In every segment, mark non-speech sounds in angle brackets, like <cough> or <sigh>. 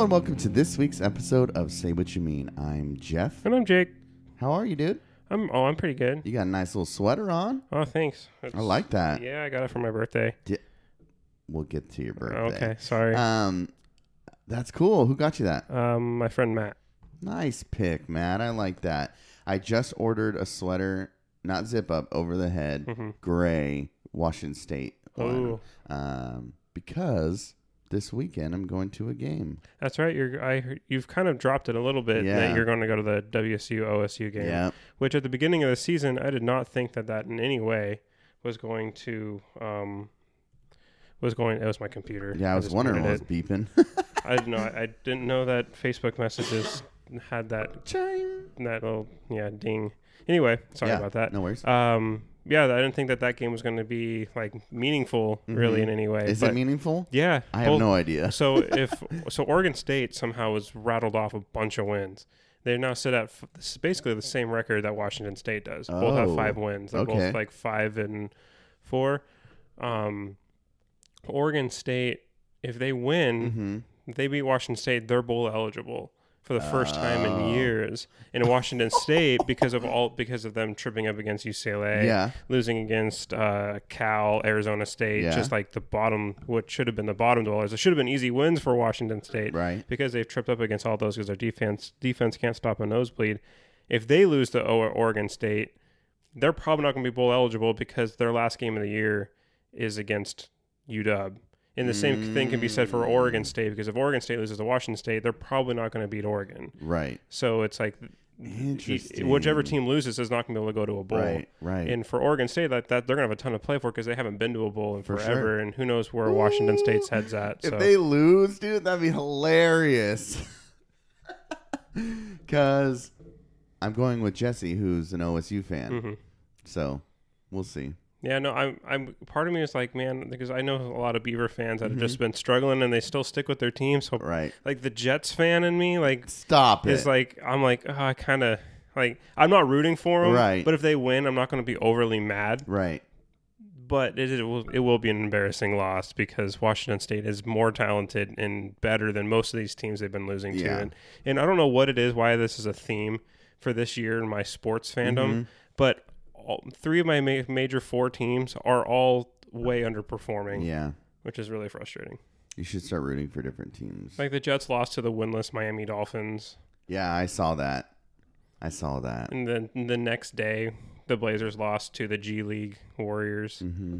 Hello and welcome to this week's episode of Say What You Mean. I'm Jeff. And I'm Jake. How are you, dude? I'm oh, I'm pretty good. You got a nice little sweater on. Oh, thanks. I like that. Yeah, I got it for my birthday. We'll get to your birthday. Okay, sorry. Um, that's cool. Who got you that? um, my friend Matt. Nice pick, Matt. I like that. I just ordered a sweater, not zip up, over the head, Mhm. gray Washington State one. Um, because this weekend I'm going to a game. That's right. You're I heard- you've kind of dropped it a little bit Yeah. that you're going to go to the WSU OSU game. Yeah. Which at the beginning of the season, I did not think that that in any way was going to um was going. It was my computer. Yeah, I was just wondering what was muted beeping. it. <laughs> I didn't know. I, I didn't know that Facebook messages had that Chime. that little yeah ding. Anyway, sorry Yeah, about that. No worries. Um, yeah, I didn't think that that game was going to be like meaningful, really, Mhm. in any way. Is but it meaningful? yeah, I have no idea. so <laughs> if so, Oregon State somehow was rattled off a bunch of wins. They now sit at f- basically the same record that Washington State does. Both have five wins. They're okay. both like five and four. Um, Oregon State, if they win, hmm they beat Washington State, they're bowl eligible for the first time Oh. in years. In Washington <laughs> State, because of all because of them tripping up against UCLA, Yeah. losing against uh, Cal, Arizona State, Yeah. just like the bottom, what should have been the bottom dwellers. It should have been easy wins for Washington State Right. because they've tripped up against all those because their defense defense can't stop a nosebleed. If they lose to O- Oregon State, they're probably not going to be bowl eligible because their last game of the year is against UW. And the same thing can be said for Oregon State because if Oregon State loses to Washington State, they're probably not going to beat Oregon. Right. So it's like Interesting. whichever team loses is not going to be able to go to a bowl. Right. Right. And for Oregon State, that, that they're gonna have a ton to play for because they haven't been to a bowl in For forever, sure. and who knows where Washington State's head's at. if they lose, dude, that'd be hilarious. <laughs> Because I'm going with Jesse, who's an OSU fan. Mhm. So we'll see. Yeah, no, I'm I'm part of me is like, man, because I know a lot of Beaver fans that have Mm-hmm. just been struggling and they still stick with their team. So Right. like the Jets fan in me, like Stop it. is like I'm like, oh, I kind of like I'm not rooting for them, Right. But if they win, I'm not going to be overly mad. right. But it, it will it will be an embarrassing loss because Washington State is more talented and better than most of these teams they've been losing Yeah. to. And and I don't know what it is why this is a theme for this year in my sports fandom, Mm-hmm. but all, three of my ma- major four teams are all way underperforming, Yeah. which is really frustrating. You should start rooting for different teams. Like the Jets lost to the winless Miami Dolphins, yeah, I saw that. I saw that. and then the next day the Blazers lost to the G League Warriors. Mm-hmm.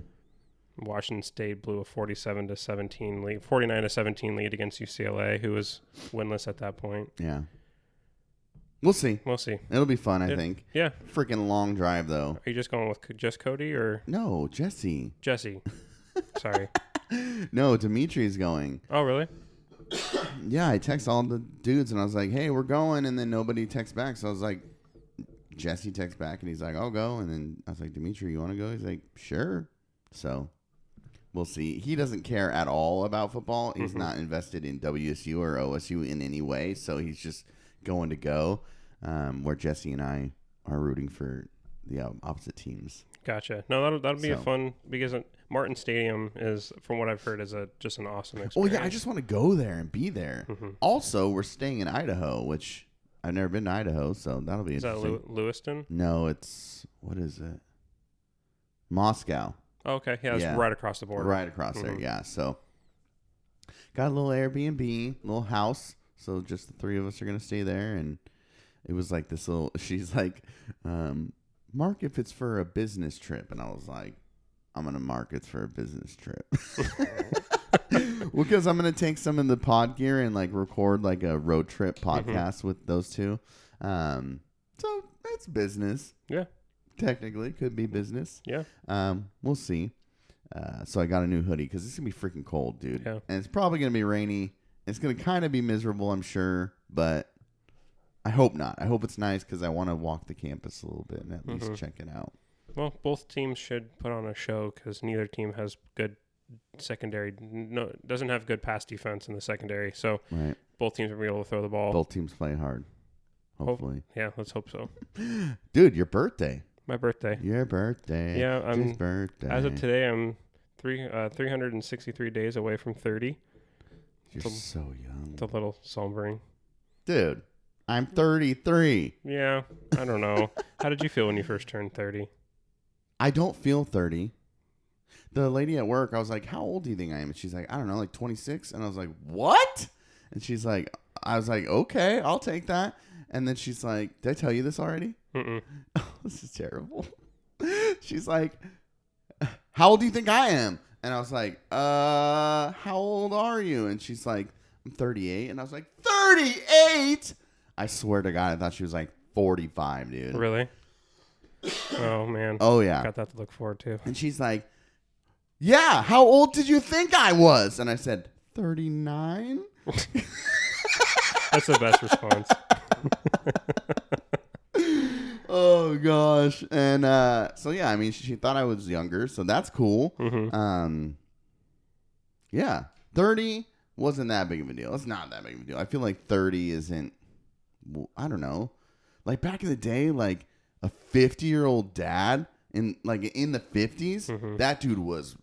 Washington State blew a 47 to 17 lead, 49 to 17 lead against UCLA, who was winless at that point. Yeah. We'll see. We'll see. It'll be fun, I It- think. Yeah. Freaking long drive, though. Are you just going with just Cody or No, Jesse. Jesse? Sorry. <laughs> No, Dimitri's going. Oh, really? <coughs> Yeah, I text all the dudes and I was like, "Hey, we're going," and then nobody texts back. So I was like, Jesse texts back and he's like, "I'll go," and then I was like, "Dimitri, you want to go?" He's like, "Sure." So we'll see. He doesn't care at all about football. He's Mhm. not invested in WSU or OSU in any way. So he's just going to go. Um, where Jesse and I are rooting for the um, opposite teams. Gotcha. No, that'll that'll be a fun because Martin Stadium is, from what I've heard, is a just an awesome experience. Oh yeah, I just want to go there and be there. Mhm. Also, we're staying in Idaho, which I've never been to Idaho, so that'll be is that interesting. Lew- Lewiston? No, it's what is it? Moscow, Oh, okay, yeah, it's Yeah. right across the border. right across there. Mhm. Yeah, so got a little Airbnb, little house. So just the three of us are gonna stay there, and it was like this little. <laughs> She's like, um, "Mark if it's for a business trip," and I was like, "I'm gonna mark it's for a business trip." <laughs> well, because I'm gonna take some of the pod gear and like record like a road trip Mm-hmm. podcast with those two. Um, so that's business. Yeah. Technically, could be business. Yeah. Um, we'll see. Uh, so I got a new hoodie because it's gonna be freaking cold, dude. Yeah. And it's probably gonna be rainy. It's gonna kind of be miserable, I'm sure, but I hope not. I hope it's nice because I want to walk the campus a little bit and at Mhm. least check it out. Well, both teams should put on a show because neither team has good secondary. No, doesn't have good pass defense in the secondary. So Right. both teams will be able to throw the ball. Both teams play hard. Hope- Hopefully, Yeah, let's hope so. <laughs> dude. Your birthday. My birthday. Your birthday. Yeah, I'm- His birthday. As of today, I'm three uh, 363 days away from 30. You're It's a- so young. It's a little sombering. Dude, I'm 33. Yeah, I don't know. <laughs> How did you feel when you first turned 30? I don't feel 30. The lady at work, I was like, How old do you think I am? And she's like, I don't know, like 26. And I was like, What? And she's like, I was like, Okay, I'll take that. And then she's like, Did I tell you this already? Mm-mm. <laughs> this is terrible. <laughs> she's like, How old do you think I am? And I was like, Uh, how old are you? And she's like, I'm 38. And I was like, 38? I swear to God, I thought she was like 45, dude. Really? <coughs> Oh man, Oh, yeah. got that to look forward to. And she's like, Yeah, how old did you think I was? And I said, 39? <laughs> That's the best response. <laughs> Oh gosh. And uh so yeah, I mean she, she thought I was younger, so that's cool. hmm Um Yeah. 30 wasn't that big of a deal. It's not that big of a deal. I feel like 30 isn't I don't know. Like back in the day like a 50-year-old dad in like in the 50s, Mhm. that dude was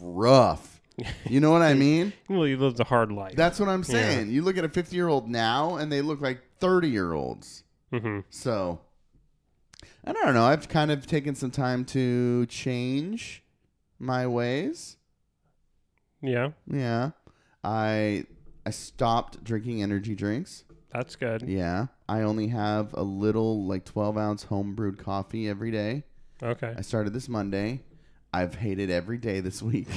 rough. <laughs> You know what I mean? Well, he lived a hard life. That's what I'm saying. You look at a 50 year old now and they look like 30 year olds. hmm So, I don't know. I've kind of taken some time to change my ways. Yeah, Yeah. I I stopped drinking energy drinks. that's good. Yeah. I only have a little like 12 ounce home brewed coffee every day. Okay. I started this Monday. I've hated every day this week.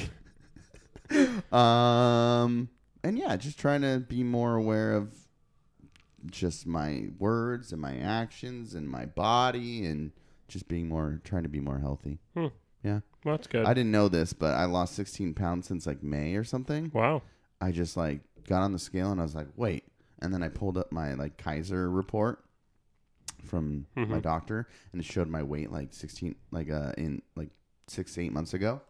<laughs> um, and yeah, just trying to be more aware of just my words and my actions and my body and just being more trying to be more healthy. Well, that's good. I didn't know this, but I lost 16 pounds since like May or something. wow. I just like got on the scale and I was like, wait. And then I pulled up my like Kaiser report from my Mhm. doctor and it showed my weight like 16, like uh, in like six to eight months ago.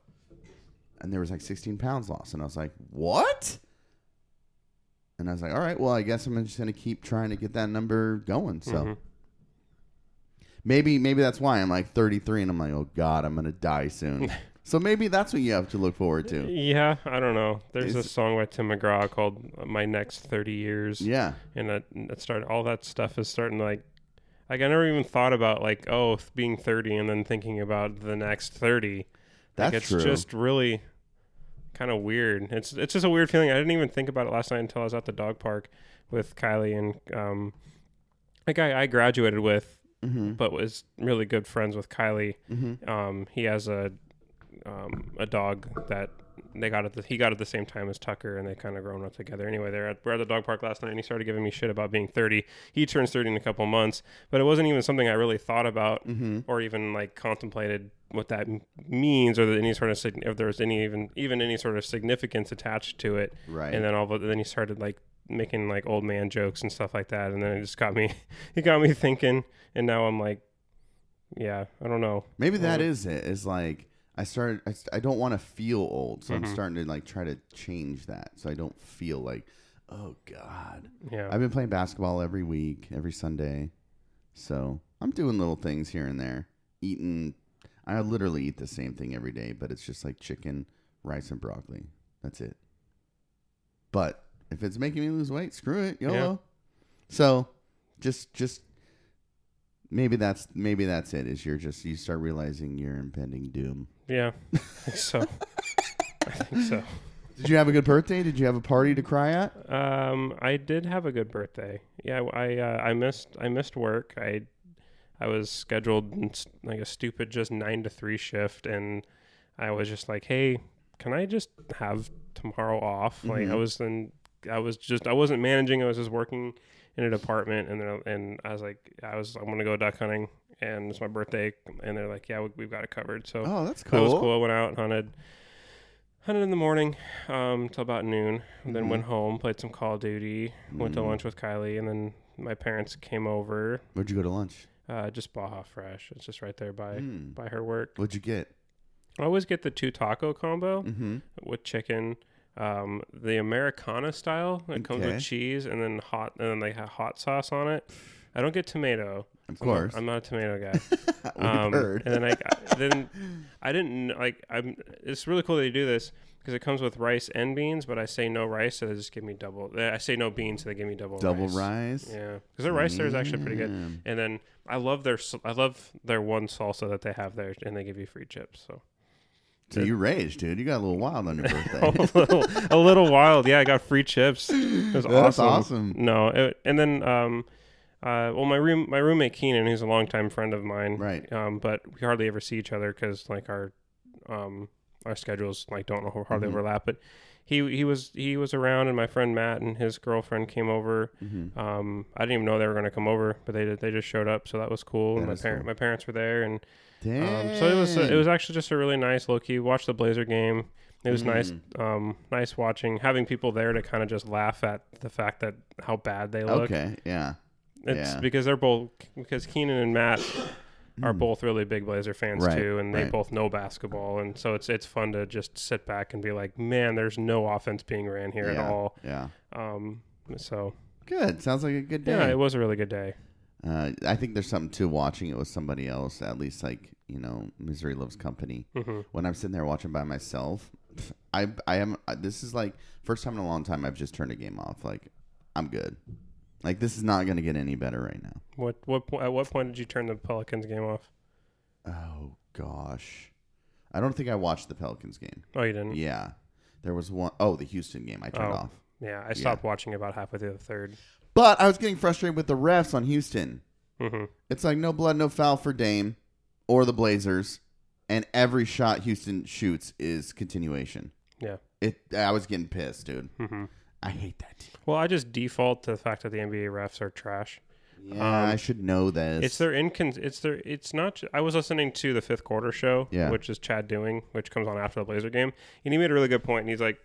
And there was like 16 pounds lost. And I was like, what? And I was like, all right, well, I guess I'm just going to keep trying to get that number going. So Mhm. maybe, maybe that's why I'm like 33 and I'm like, oh God, I'm going to die soon. <laughs> so maybe that's what you have to look forward to. Yeah, I don't know. There's a song by Tim McGraw called "My Next 30 Years," Yeah. and it, it started. All that stuff is starting to like. Like I never even thought about like oh being 30 and then thinking about the next 30. Like, That's it's true. just really kind of weird. It's it's just a weird feeling. I didn't even think about it last night until I was at the dog park with Kylie and um, a guy I graduated with, mm-hmm. but was really good friends with Kylie. Mm-hmm. Um, he has a um, a dog that they got at the he got it the same time as Tucker, and they kind of grown up together. Anyway, they're at, we're at the dog park last night, and he started giving me shit about being 30. He turns 30 in a couple months, but it wasn't even something I really thought about Mm-hmm. or even like contemplated what that means, or that any sort of if there was any even even any sort of significance attached to it. Right. And then all of then he started like making like old man jokes and stuff like that, and then it just got me <laughs> it got me thinking, and now I'm like, yeah, I don't know. Maybe that Well- is it. Is like I started. I, I don't want to feel old, so I'm Mhm. starting to like try to change that, so I don't feel like, oh God. Yeah. I've been playing basketball every week, every Sunday, so I'm doing little things here and there. Eating, I literally eat the same thing every day, but it's just like chicken, rice, and broccoli. That's it. But if it's making me lose weight, screw it, YOLO. So, just just maybe that's maybe that's it. Is you're just you start realizing your impending doom. Yeah, I think so. <laughs> I think so. Did you have a good birthday? Did you have a party to cry at? Um, I did have a good birthday. Yeah, I uh, I missed I missed work. I I was scheduled like a stupid just nine to three shift, and I was just like, hey, can I just have tomorrow off? Like I Mhm. was in I was just I wasn't managing. I was just working in a department, and then and I was like I was I'm gonna go duck hunting, and it's my birthday, and they're like, yeah, we, we've got it covered. So Oh, that's that cool. was cool. I went out and hunted, hunted in the morning um, till about noon. And then went home, played some Call of Duty, went to Mhm. lunch with Kylie, and then my parents came over. Where'd you go to lunch? Uh, just Baja Fresh. It's just right there by Mm. by her work. What'd you get? I always get the two taco combo Mm-hmm. with chicken. Um, the Americana style. It comes Okay. with cheese and then hot, and then they have hot sauce on it. I don't get tomato. Of I'm not- course. I'm not a tomato guy. <laughs> We've um, heard. And then I I- <laughs> then I didn't like I'm. It's really cool that you do this. because it comes with rice and beans, but I say no rice, so they just give me double. I say no beans, so they give me double. Double rice. rice. Yeah, because their rice there is actually pretty good. And then I love their s- I love their one salsa that they have there, and they give you free chips. So So you raged, dude. You got a little wild on your birthday. <laughs> a little, a little wild. Yeah, I got free chips. <gasps> It was That's awesome. awesome. No, it, and then um, uh, well, my room my roommate Keenan, he's a longtime friend of mine. Right. Um, but we hardly ever see each other because like our um our schedules like don't hardly Mhm. overlap. But he he was he was around, and my friend Matt and his girlfriend came over. Mhm. Um, I didn't even know they were going to come over, but they did- they just showed up, so that was cool. and my is parent cool. my parents were there, and Damn. um, so it was it was actually just a really nice low key. Watch the Blazer game. It was nice, Mm. um, nice watching having people there to kind of just laugh at the fact that how bad they look. okay. Yeah. It's Yeah. because they're both because Keenan and Matt <clears throat> are Mm. both really big Blazer fans Right, too, and they right. both know basketball, and so it's it's fun to just sit back and be like, man, there's no offense being ran here at all. Yeah. Um, so Good. Sounds like a good day. yeah, it was a really good day. Uh, I think there's something to watching it with somebody else. At least, like you know, misery loves company. hmm When I'm sitting there watching by myself, I I am. This is like first time in a long time I've just turned a game off. Like I'm good. Like this is not going to get any better right now. What what at what point did you turn the Pelicans game off? Oh gosh, I don't think I watched the Pelicans game. Oh, you didn't. Yeah, there was one oh the Houston game I turned Oh. off. Yeah, I stopped watching about halfway through the third. But I was getting frustrated with the refs on Houston. hmm It's like no blood, no foul for Dame or the Blazers, and every shot Houston shoots is continuation. Yeah. It. I was getting pissed, dude. hmm I hate that. Well, I just default to the fact that the NBA refs are trash. Yeah, Um, I should know this. It's their incon. It's their. It's not. I was listening to the fifth quarter show, Yeah. which is Chad Doing, which comes on after the Blazer game, and he made a really good point. And he's like,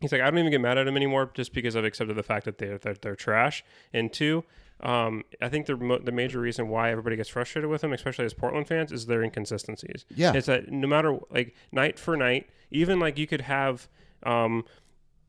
he's like, I don't even get mad at him anymore, just because I've accepted the fact that they're that they're trash. And two, um, I think the mo- the major reason why everybody gets frustrated with him, especially as Portland fans, is their inconsistencies. Yeah. it's that no matter like night for night, even like you could have, um,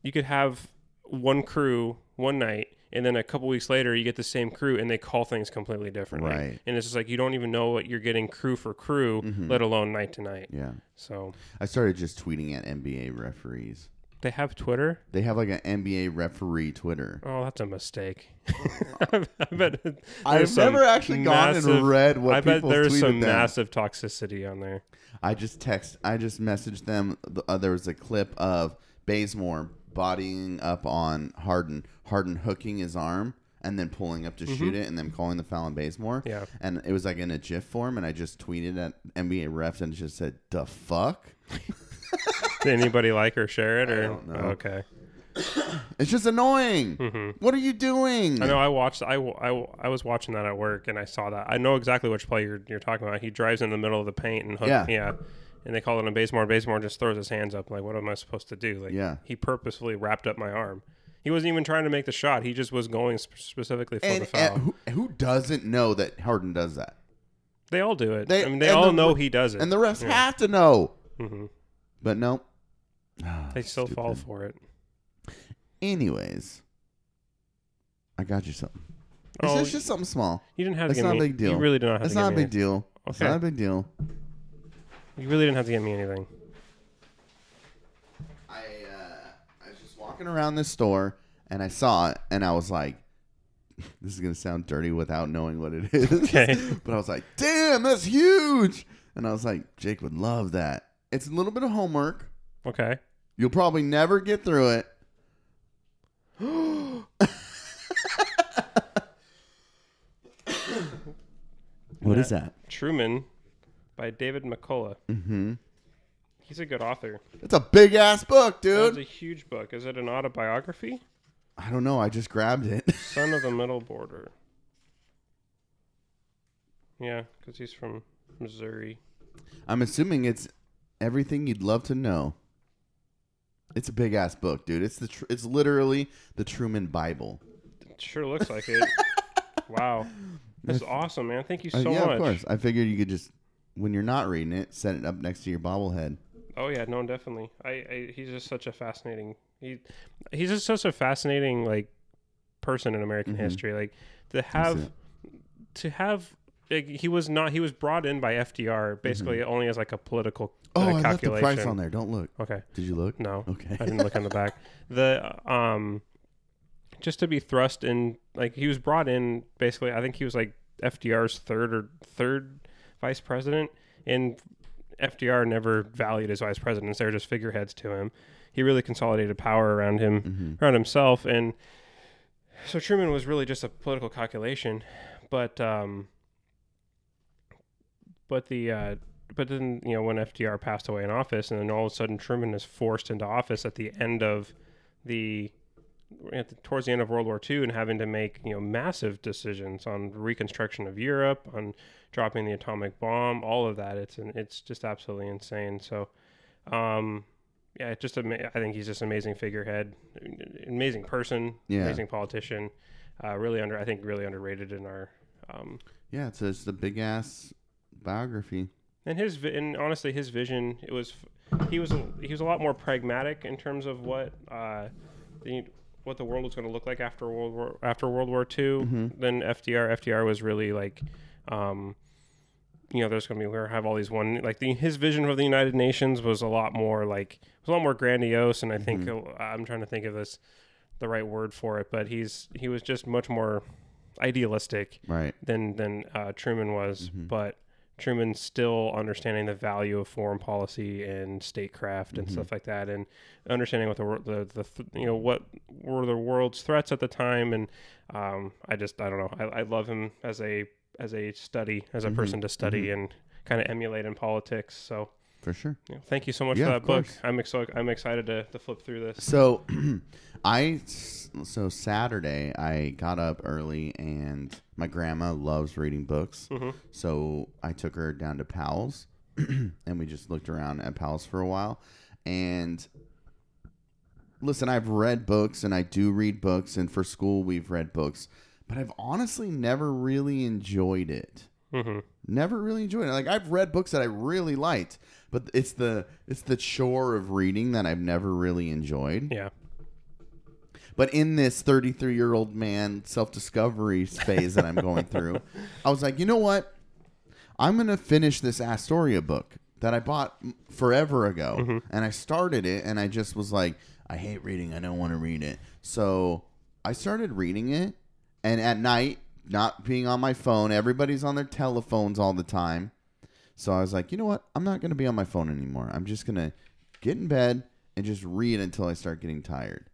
you could have one crew one night. And then a couple weeks later, you get the same crew, and they call things completely differently. Right. And it's just like you don't even know what you're getting crew for crew, Mhm. let alone night to night. yeah. So I started just tweeting at NBA referees. They have Twitter. They have like an NBA referee Twitter. Oh, that's a mistake. <laughs> <laughs> I bet I've never actually gone and read what I bet there's some them. massive toxicity on there. I just text. I just messaged them. Uh, there was a clip of Bazemore bodying up on Harden. Harden hooking his arm and then pulling up to shoot it, and then calling the foul on Bazemore. Mm-hmm. Yeah. And it was like in a GIF form, and I just tweeted at NBA refs and just said, "The fuck." <laughs> Did anybody like or share it? Or don't know. okay. <coughs> It's just annoying. hmm What are you doing? I know. I watched. I, I, I was watching that at work, and I saw that. I know exactly which play you're, you're talking about. He drives in the middle of the paint and hook, Yeah. yeah. And they call it a Bazemore. Bazemore just throws his hands up, like, "What am I supposed to do?" Like, Yeah. he purposefully wrapped up my arm. He wasn't even trying to make the shot. He just was going sp- specifically for And, the foul. who, who doesn't know that Harden does that? they all do it. They- I mean, they all the- know he does it. And the refs Yeah. have to know. hmm But no. They still fall for it. Anyways, I got you something. It's Oh, just, just something small. you didn't have to it's get not a big deal. You really don't have It's to not a get me. big deal. It's not a big deal. You really didn't have to get me anything. I uh, I was just walking around this store and I saw it and I was like, <laughs> "This is gonna sound dirty without knowing what it is." Okay. <laughs> but I was like, "Damn, that's huge!" And I was like, "Jake would love that." It's a little bit of homework. Okay. You'll probably never get through it. What is that? Truman by David McCullough. Mm-hmm. He's a good author. It's a big ass book, dude. It's dude. a huge book. Is it an autobiography? I don't know. I just grabbed it. <laughs> Son of the Middle Border. Yeah, because he's from Missouri. I'm assuming it's everything you'd love to know. It's a big ass book, dude. It's the tr- it's literally the Truman Bible. It sure looks like it. <laughs> wow. That's awesome, man. Thank you Uh, so yeah, much. of course. I figured you could just when you're not reading it, set it up next to your bobblehead. Oh yeah, no, definitely. I, I he's just such a fascinating he he's just such a fascinating like person in American Mhm. history. Like to have to have like, he was not. He was brought in by FDR basically only as like a political Oh, uh, I left the price on there. Don't look. Okay, Did you look? no, Okay. I didn't look on the back. <laughs> The um, just to be thrust in, like he was brought in basically. I think he was like FDR's third or third vice president, and FDR never valued his vice presidents. They were just figureheads to him. He really consolidated power around him, Mm-hmm. around himself, and so Truman was really just a political calculation. But um, but the uh, but then you know when FDR passed away in office, and then all of a sudden Truman is forced into office at the end of the, the towards the end of World War II, and having to make you know massive decisions on reconstruction of Europe, on dropping the atomic bomb, all of that. It's an, it's just absolutely insane. So, um, yeah, just ama- I think he's just an amazing figurehead, amazing person, Yeah. amazing politician. Uh, really under I think really underrated in our um, Yeah, it's just a big ass biography. And his vi- and honestly his vision it was he was a, he was a lot more pragmatic in terms of what uh the what the world was going to look like after World War after World War II than FDR FDR was really like um you know there's going to be we're have all these one like the his vision of the United Nations was a lot more like was a lot more grandiose and I think uh, I'm trying to think of this the right word for it but he's he was just much more idealistic Right. than than uh, Truman was, but Truman still understanding the value of foreign policy and statecraft and mm-hmm. stuff like that, and understanding what the the, the th- you know what were the world's threats at the time, and um, I just I don't know I, I love him as a as a study as a mm-hmm. person to study mm-hmm. and kind of emulate in politics. So For sure. know, thank you so much Yeah, for that book. course. I'm excited. I'm excited to, to flip through this. So, <clears throat> I so Saturday I got up early and my grandma loves reading books. Mhm. So I took her down to Powell's <clears throat> and we just looked around at Powell's for a while. And listen, I've read books and I do read books and for school we've read books, but I've honestly never really enjoyed it. hmm Never really enjoyed it. Like I've read books that I really liked, but it's the it's the chore of reading that I've never really enjoyed. Yeah. But in this 33 year old man self discovery phase that I'm going through, <laughs> I was like, you know what? I'm going to finish this Astoria book that I bought forever ago. Mm-hmm. And I started it and I just was like, I hate reading. I don't want to read it. So I started reading it. And at night, not being on my phone, everybody's on their telephones all the time. So I was like, you know what? I'm not going to be on my phone anymore. I'm just going to get in bed and just read until I start getting tired.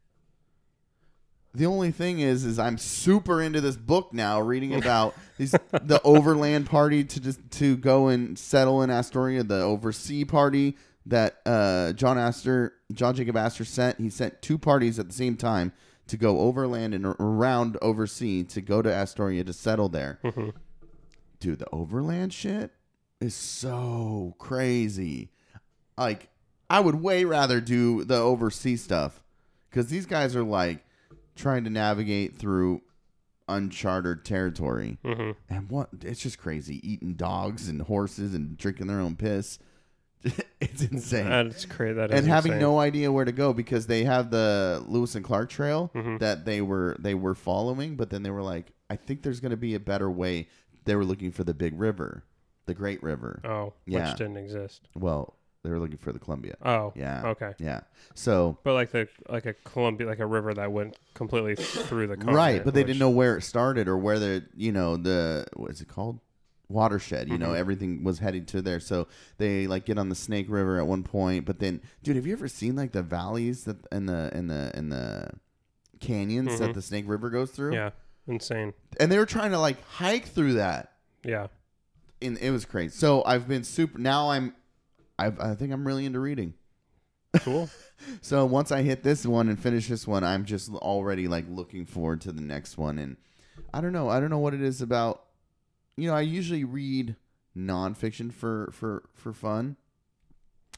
The only thing is, is I'm super into this book now, reading about these the <laughs> overland party to just to go and settle in Astoria, the oversea party that uh, John Astor, John Jacob Astor sent. He sent two parties at the same time to go overland and around oversea to go to Astoria to settle there. Dude, the overland shit is so crazy. Like, I would way rather do the overseas stuff because these guys are like trying to navigate through uncharted territory. hmm And what it's just crazy eating dogs and horses and drinking their own piss. <laughs> it's insane. That's crazy. That and having insane. no idea where to go because they have the Lewis and Clark trail Mhm. that they were they were following, but then they were like, I think there's going to be a better way. They were looking for the big river, the Great River. Oh, Yeah. which didn't exist. Well, they were looking for the Columbia. Oh, Yeah. Okay, Yeah. So but like the like a Columbia, like a river that went completely through the continent, right, but they which- didn't know where it started or where the you know the what is it called watershed. You know, Mhm. everything was heading to there. So they like get on the Snake River at one point, but then, dude, have you ever seen like the valleys that in the in the in the canyons that Mhm. the Snake River goes through? Yeah, insane. and they were trying to like hike through that, Yeah, and it was crazy. So I've been super. Now I'm, I've, I think I'm really into reading. cool. <laughs> So once I hit this one and finish this one, I'm just already like looking forward to the next one. And I don't know, I don't know what it is about. You know, I usually read nonfiction for for for fun.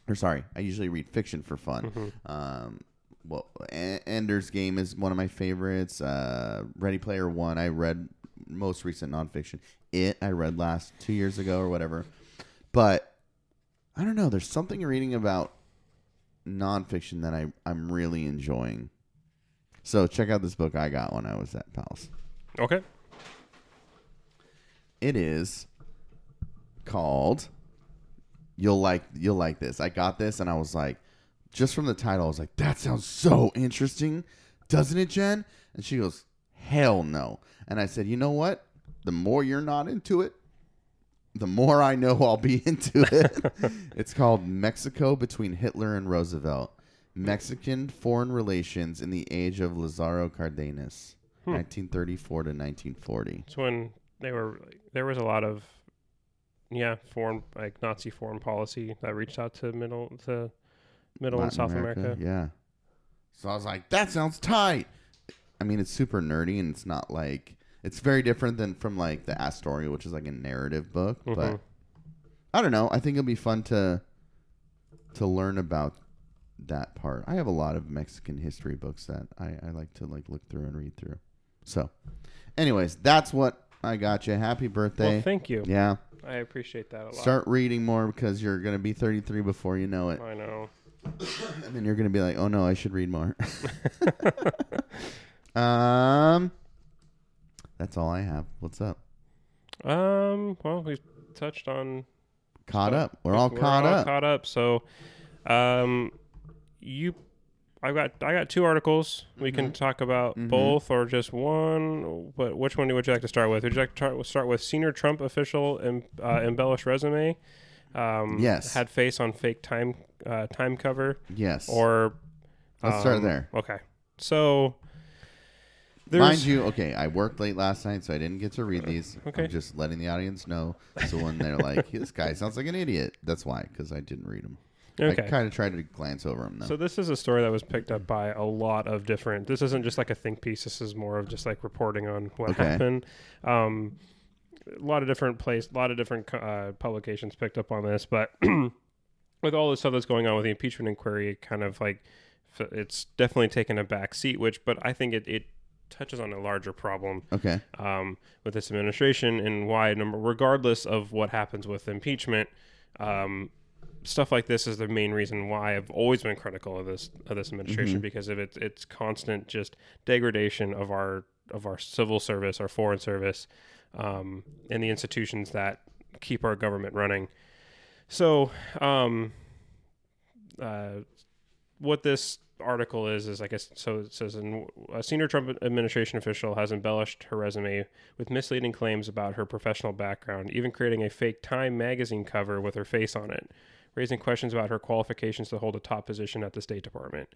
Or sorry, I usually read fiction for fun. Mhm. Um, well, Ender's Game is one of my favorites. Uh, Ready Player One, I read most recent nonfiction. It I read last two years ago or whatever. But I don't know. There's something reading about nonfiction that I I'm really enjoying. So check out this book I got when I was at Powell's. Okay. It is called. You'll like you'll like this. I got this and I was like, just from the title, I was like, that sounds so interesting, doesn't it, Jen? And she goes, hell no. And I said, you know what? The more you're not into it, the more I know I'll be <laughs> into it. it's called Mexico Between Hitler and Roosevelt Mexican Foreign Relations in the Age of Lazaro Cardenas, 1934 hmm. to 1940. It's when they were there was a lot of yeah foreign like Nazi foreign policy that reached out to middle to middle and Latin South America. Yeah. So I was like, that sounds tight. I mean, it's super nerdy and it's not like it's very different than from like the Astoria, which is like a narrative book. Mhm. But I don't know. I think it'll be fun to to learn about that part. I have a lot of Mexican history books that I, I like to like look through and read through. So, anyways, that's what I got you. Happy birthday. Well, thank you. yeah. I appreciate that a lot. Start reading more because you're gonna be 33 before you know it. I know. <coughs> And then you're gonna be like, "Oh no, I should read more." <laughs> <laughs> um, that's all I have. What's up? Um. Well, we've touched on Caught stuff. up. We're all caught up. Caught up. So, um, you, I've got I got two articles. We can talk about Mhm. both or just one. But which one would you like to start with? Would you like to tar- start with senior Trump official em, uh, embellished resume? Um, Yes. Had face on fake time uh, time cover yes. or. Let's start um, there. Okay. So. There's, Mind you, okay, I worked late last night, so I didn't get to read these. Okay. I'm just letting the audience know. So when they're like, <laughs> "This guy sounds like an idiot," that's why, because I didn't read them. Okay. I kind of tried to glance over them though. So this is a story that was picked up by a lot of different. This isn't just like a think piece. This is more of just like reporting on what Okay. happened. Um, a lot of different place, a lot of different uh, publications picked up on this, but <clears throat> with all the stuff that's going on with the impeachment inquiry, it kind of like it's definitely taken a back seat. Which, but I think it it touches on a larger problem okay. um, with this administration and why number regardless of what happens with impeachment um, stuff like this is the main reason why I've always been critical of this of this administration Mhm. because of its its constant just degradation of our of our civil service our foreign service um, and the institutions that keep our government running so um, uh, what this article is is I guess so it says in, a senior Trump administration official has embellished her resume with misleading claims about her professional background, even creating a fake Time magazine cover with her face on it, raising questions about her qualifications to hold a top position at the State Department.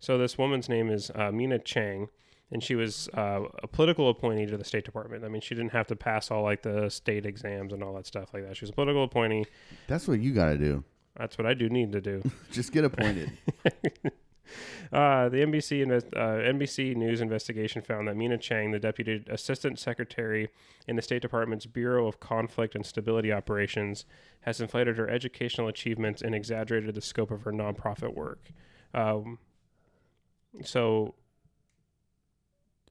So this woman's name is uh, Mina Chang, and she was uh, a political appointee to the State Department. I mean, she didn't have to pass all like the state exams and all that stuff like that. She was a political appointee. That's what you got to do. That's what I do need to do. <laughs> Just get appointed. <laughs> <laughs> Uh, the NBC invest, uh, NBC News investigation found that Mina Chang, the deputy assistant secretary in the State Department's Bureau of Conflict and Stability Operations, has inflated her educational achievements and exaggerated the scope of her nonprofit work. Um, so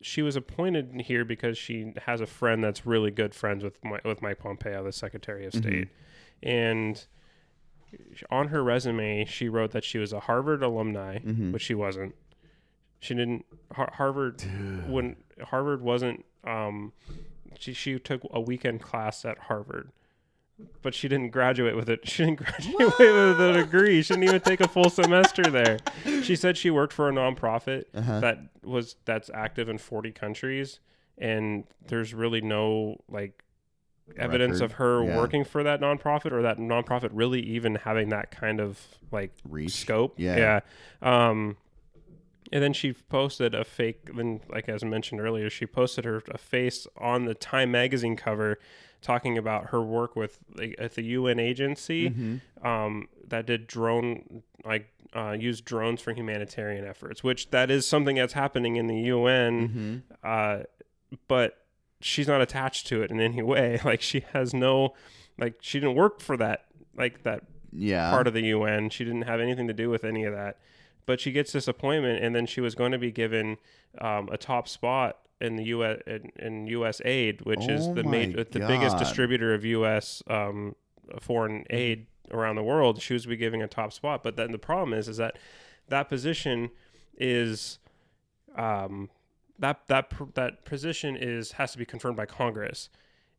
she was appointed here because she has a friend that's really good friends with my, with Mike Pompeo, the Secretary of State, and on her resume she wrote that she was a Harvard alumni, Mhm. which she wasn't. She didn't Har- Harvard when Harvard wasn't. Um, she she took a weekend class at Harvard, but she didn't graduate with it. <laughs> She didn't graduate with a degree. She didn't even take a full semester there. <laughs> She said she worked for a nonprofit Uh-huh. that was that's active in 40 countries and there's really no like evidence Record. of her Yeah. working for that nonprofit or that nonprofit really even having that kind of like Reach. scope Yeah. yeah um and then she posted a fake then like as I mentioned earlier she posted her a face on the time magazine cover talking about her work with like, at the UN agency Mhm. um, that did drone like uh, use drones for humanitarian efforts, which that is something that's happening in the UN. Mhm. Uh, but she's not attached to it in any way. <laughs> Like she has no, like she didn't work for that, like that Yeah. part of the UN. She didn't have anything to do with any of that. But she gets this appointment, and then she was going to be given um, a top spot in the U.S. in, in U.S. aid, which is Oh the my ma- the biggest distributor of U.S. Um, foreign aid around the world. She was be giving a top spot, but then the problem is, is that that position is um, that that that position is has to be confirmed by Congress.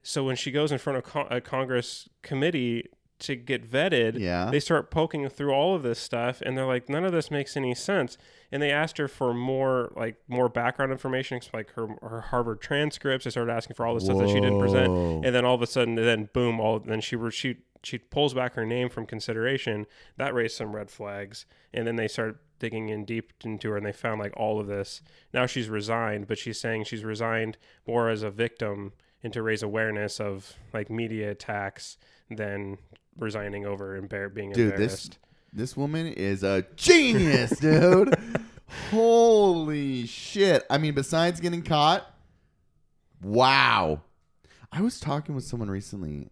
So when she goes in front of con- a Congress committee to get vetted, Yeah. they start poking through all of this stuff and they're like none of this makes any sense and they asked her for more like more background information like her, her harvard transcripts they started asking for all the stuff that she didn't present and then all of a sudden then boom all then she re- she she pulls back her name from consideration that raised some red flags and then they start digging in deep into her and they found like all of this now she's resigned but she's saying she's resigned more as a victim and to raise awareness of like media attacks than resigning over embar- being Dude, embarrassed this this woman is a genius, dude. <laughs> Holy shit. I mean, besides getting caught, wow. I was talking with someone recently.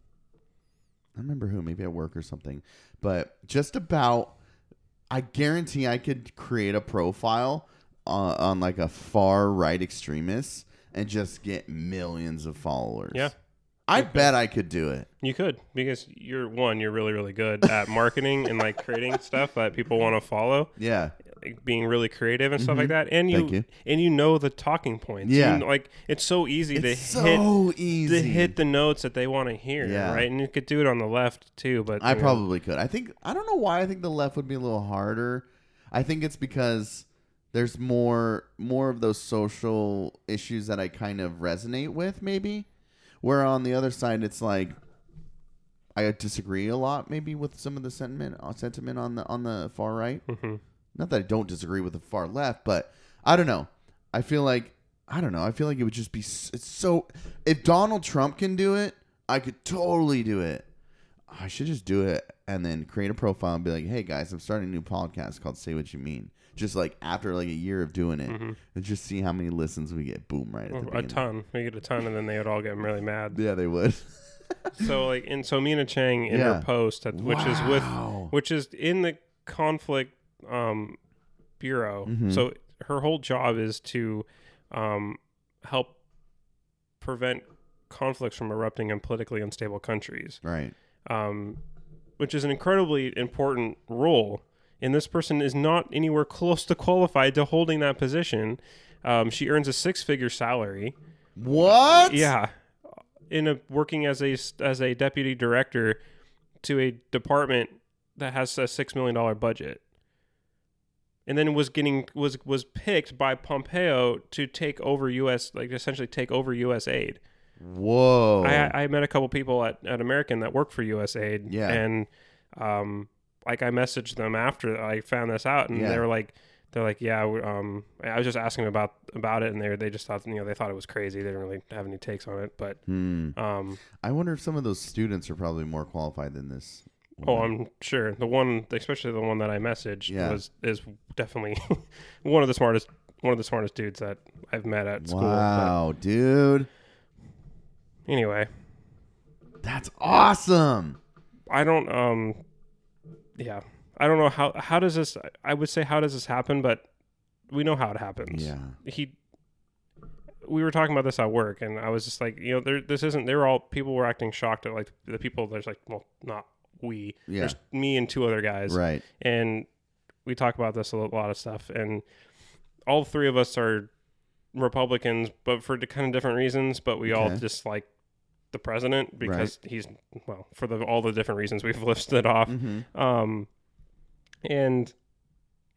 I don't remember who, maybe at work or something, but just about I guarantee I could create a profile on, on like a far right extremist and just get millions of followers. Yeah. I bet I could do it. You could because you're one, you're really really good at marketing and like creating stuff that people want to follow, Yeah. Being really creative and stuff like that. And you, Mm-hmm. You. and you know the talking points. Yeah. You know, like it's so easy It's to so hit easy. to hit the notes that they want to hear, Yeah. right? And you could do it on the left too, but I you know, probably could. I think I don't know why I think the left would be a little harder. I think it's because there's more more of those social issues that I kind of resonate with maybe. Where on the other side it's like I disagree a lot maybe with some of the sentiment uh, sentiment on the on the far right. Mhm. Not that I don't disagree with the far left, but I don't know. I feel like I don't know. I feel like it would just be it's so if Donald Trump can do it, I could totally do it. I should just do it and then create a profile and be like, "Hey guys, I'm starting a new podcast called Say What You Mean." Just like after like a year of doing it, mm-hmm. and just see how many listens we get. Boom! Right at the a beginning. ton. We get a ton, and then they would all get really mad. Yeah, they would. <laughs> so like, and so Mina Chang in Yeah. her post, that, which is with which is in the conflict um, bureau. Mhm. So her whole job is to um, help prevent conflicts from erupting in politically unstable countries, right. um, which is an incredibly important role. And this person is not anywhere close to qualified to holding that position. Um, she earns a six-figure salary. What? Yeah, in a working as a as a deputy director to a department that has a six million dollar budget, and then was getting was was picked by Pompeo to take over U.S. like essentially take over U.S. aid. Whoa. I I met a couple people at at American that work for U.S. aid. Yeah. and um, like I messaged them after I found this out, and Yeah. they were like. They're like, yeah. Um, I was just asking them about about it, and they they just thought, you know, they thought it was crazy. They didn't really have any takes on it, but Hmm. um, I wonder if some of those students are probably more qualified than this. Oh. I'm sure the one, especially the one that I messaged, Yeah. was is definitely <laughs> one of the smartest one of the smartest dudes that I've met at school. But Wow, dude. anyway, That's awesome. I don't. Um, yeah, I don't know how how does this. I would say how does this happen, but we know how it happens. Yeah. he we were talking about this at work and i was just like you know there this isn't they were all people were acting shocked at like the people there's like well not we Yeah. there's me and two other guys Right. and we talk about this a lot of stuff and all three of us are republicans but for kind of different reasons but we all Okay. dislike the president because he's well for the all the different reasons we've <laughs> listed off Mm-hmm. um, and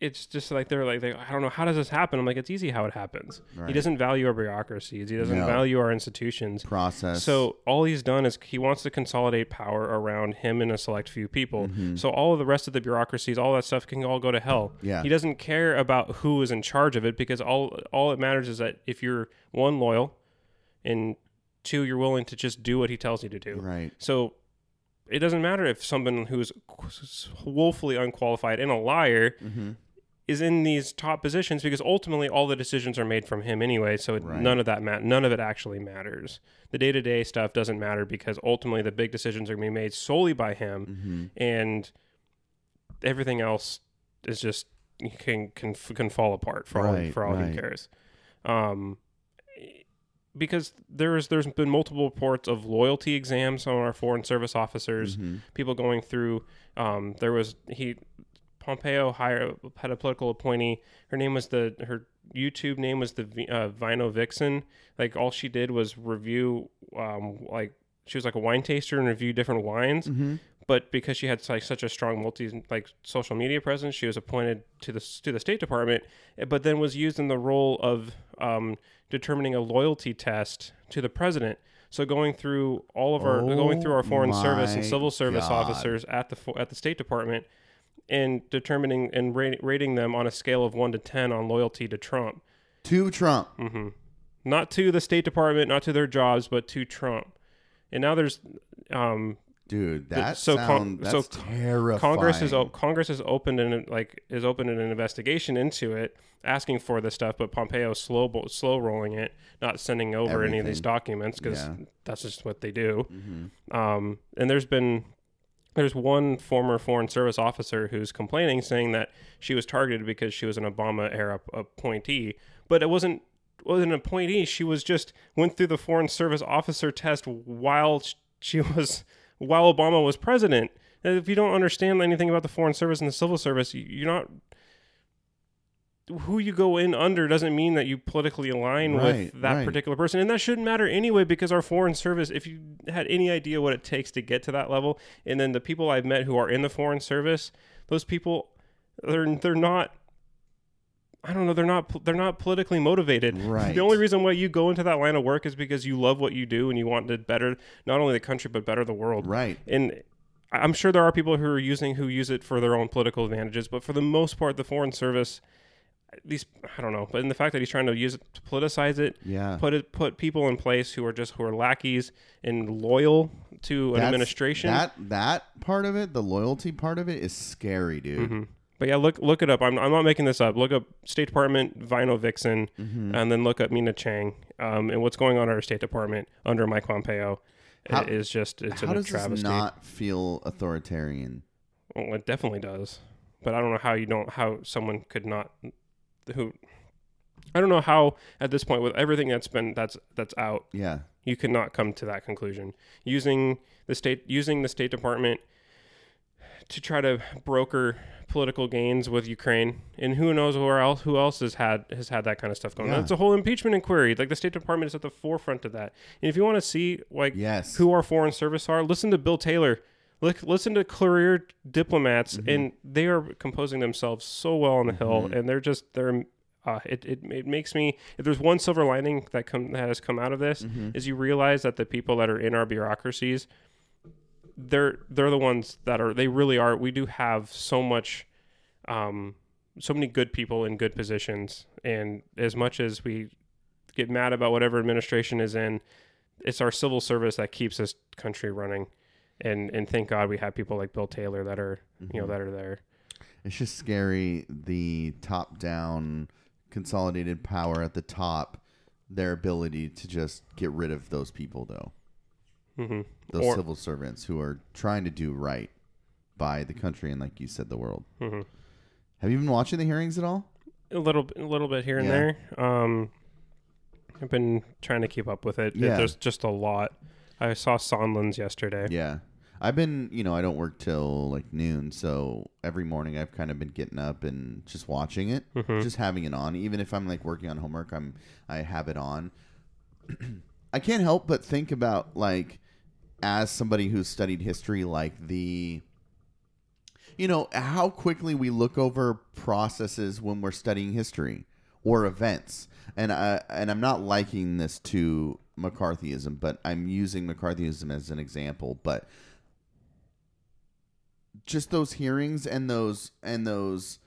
it's just like they're like, they, I don't know how does this happen. I'm like, it's easy how it happens. Right. He doesn't value our bureaucracies. He doesn't No. value our institutions. Process. So all he's done is he wants to consolidate power around him and a select few people. Mhm. So all of the rest of the bureaucracies, all that stuff can all go to hell. Yeah. He doesn't care about who is in charge of it because all all it matters is that if you're one loyal, and two you're willing to just do what he tells you to do. right. So it doesn't matter if someone who's woefully unqualified and a liar Mm-hmm. Is in these top positions because ultimately all the decisions are made from him anyway. So it, Right. none of that ma- none of it actually matters. The day to day stuff doesn't matter because ultimately the big decisions are being made solely by him, Mm-hmm. and everything else is just can can can fall apart for all for all right. he cares. Um, because there's there's been multiple reports of loyalty exams on our foreign service officers Mm-hmm. people going through. Um, there was he Pompeo hired had a political appointee. Her name was the her YouTube name was the uh, Vino Vixen. Like all she did was review um, like she was like a wine taster and reviewed different wines. Mm-hmm. But because she had like such a strong multi like social media presence, she was appointed to the to the State Department. eh, But then was used in the role of um, determining a loyalty test to the president. So going through all of our going through our Oh foreign service and civil service God. officers at the at the State Department and determining and ra- rating them on a scale of one to ten on loyalty to Trump. To Trump. hmm Not to the State Department, not to their jobs, but to Trump. And now there's um, Dude, that so so con- that's so terrifying. Congress is o- Congress has opened an like is opened an investigation into it, asking for this stuff, but Pompeo slow bo- slow rolling it, not sending over any of these documents because Yeah. that's just what they do. Mhm. Um, and there's been there's one former foreign service officer who's complaining, saying that she was targeted because she was an Obama era appointee, but it wasn't wasn't an appointee. She was just went through the foreign service officer test while she was while Obama was president. If you don't understand anything about the foreign service and the civil service, you're not who you go in under doesn't mean that you politically align Right, with that right. particular person and that shouldn't matter anyway because our foreign service if you had any idea what it takes to get to that level and then the people I've met who are in the foreign service those people they're they're not I don't know they're not they're not politically motivated. Right. The only reason why you go into that line of work is because you love what you do and you want to better not only the country but better the world Right. and I'm sure there are people who are using who use it for their own political advantages, but for the most part, the foreign service, these I don't know, but in the fact that he's trying to use it to politicize it, Yeah. put it put people in place who are just who are lackeys and loyal to an That's- administration. That that part of it, the loyalty part of it, is scary, dude. Mhm. But yeah, look look it up. I'm, I'm not making this up. Look up State Department Vino Vixen, Mm-hmm. and then look up Mina Chang, um, and what's going on at our State Department under Mike Pompeo. How- it is just it's How a does travesty. this not feel authoritarian? Well, it definitely does. But I don't know how you don't how someone could not who I don't know how at this point with everything that's been that's that's out, Yeah. you cannot come to that conclusion. Using the state using the State Department to try to broker political gains with Ukraine, and who knows where else who else has had has had that kind of stuff going on. It's a whole impeachment inquiry. Like the State Department is at the forefront of that. And if you want to see like Yes. who our foreign service are, listen to Bill Taylor. Look, listen to career diplomats, Mm-hmm. and they are composing themselves so well on the hill, and they're just they're. Uh, it, it it makes me if there's one silver lining that come that has come out of this Mm-hmm. is you realize that the people that are in our bureaucracies they're they're the ones that are they really are we do have so much um so many good people in good positions and as much as we get mad about whatever administration is in it's our civil service that keeps this country running and and thank god we have people like bill taylor that are you know that are there It's just scary the top down consolidated power at the top, their ability to just get rid of those people though. hmm Those Or- civil servants who are trying to do right by the country and like you said the world. hmm Have you been watching the hearings at all? a little a little bit here and Yeah. there um i've been trying to keep up with it Yeah. there's just a lot i saw sondland's yesterday Yeah. I've been, you know, I don't work till like noon, so every morning I've kind of been getting up and just watching it, Mhm. just having it on. Even if I'm like working on homework, I'm I have it on. <clears throat> I can't help but think about like as somebody who's studied history like the you know, how quickly we look over processes when we're studying history or events. And I and I'm not liking this to McCarthyism, but I'm using McCarthyism as an example, but just those hearings and those and those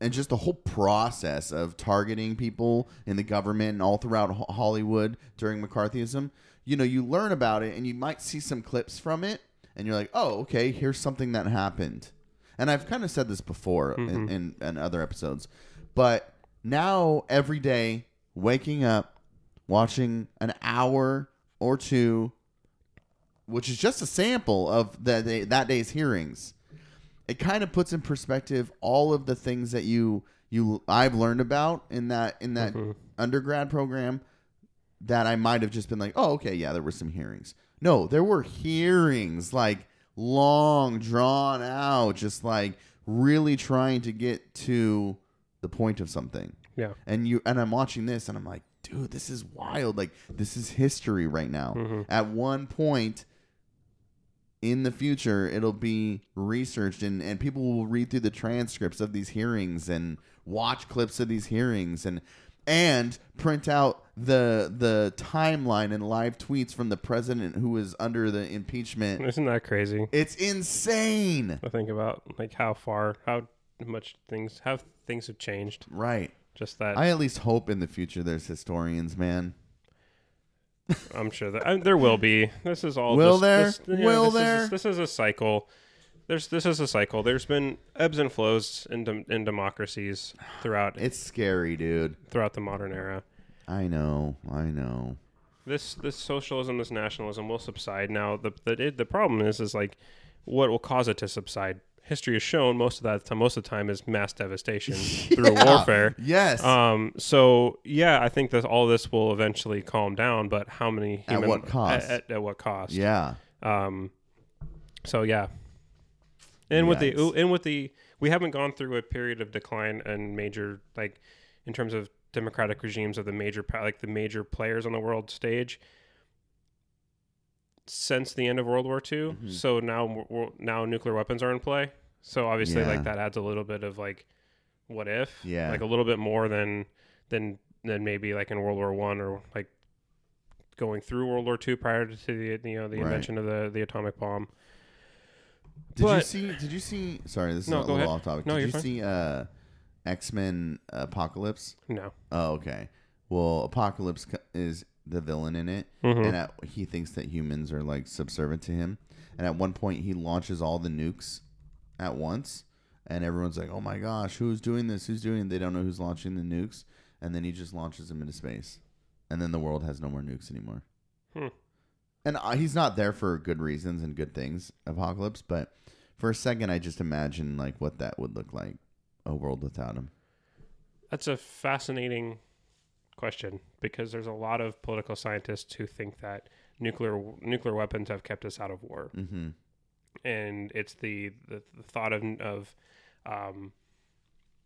and just the whole process of targeting people in the government and all throughout Hollywood during McCarthyism, you know, you learn about it and you might see some clips from it and you're like, oh, okay, here's something that happened. And I've kind of said this before in, mm-hmm. in, in other episodes, but now every day, waking up, watching an hour or two, which is just a sample of the, the, that day's hearings, it kind of puts in perspective all of the things that you you I've learned about in that in that mm-hmm. undergrad program that I might have just been like, oh, okay, yeah, there were some hearings. No, there were hearings, like long, drawn out, just like really trying to get to the point of something. yeah And you and I'm watching this and I'm like, dude, this is wild. Like this is history right now. Mhm. At one point in the future, it'll be researched and, and people will read through the transcripts of these hearings and watch clips of these hearings and and print out the the timeline and live tweets from the president who was under the impeachment. Isn't that crazy? It's insane. to think about like how far, how much things, how things have changed. Right. Just that I at least hope in the future there's historians, man. I'm sure that I, there will be. This is all. Will just, there? This, Will this there? Is, this is a cycle. There's this is a cycle. There's been ebbs and flows in dem- in democracies throughout <sighs> It's scary, dude. throughout the modern era. I know. I know. This this socialism, this nationalism will subside. Now the the it, the problem is is like what will cause it to subside. History has shown most of that time. Most of the time is mass devastation <laughs> through Yeah. warfare. Yes. Um. So yeah, I think that all this will eventually calm down. But how many? At what cost? At, at, at what cost? yeah. Um, so yeah, and with the and with the we haven't gone through a period of decline and major like in terms of democratic regimes of the major like the major players on the world stage since the end of World War II. Mhm. So now now nuclear weapons are in play. So obviously Yeah. like that adds a little bit of like what if Yeah. like a little bit more than than than maybe like in World War One or like going through World War Two prior to the you know the Right. invention of the the atomic bomb. Did you see? Did you see? Sorry, this is No, a little ahead. off topic. No, did you fine. see uh, X Men Apocalypse? No. Oh, okay. Well, Apocalypse is the villain in it, Mhm. and at, he thinks that humans are like subservient to him. And at one point, he launches all the nukes at once, and everyone's like, "Oh my gosh, who's doing this? Who's doing?" It? They don't know who's launching the nukes, and then he just launches them into space, and then the world has no more nukes anymore. Hmm. And uh, he's not there for good reasons and good things, Apocalypse. But for a second, I just imagine like what that would look like, a world without him. That's a fascinating question because there's a lot of political scientists who think that nuclear nuclear weapons have kept us out of war, Mm-hmm. and it's the the, the thought of of um,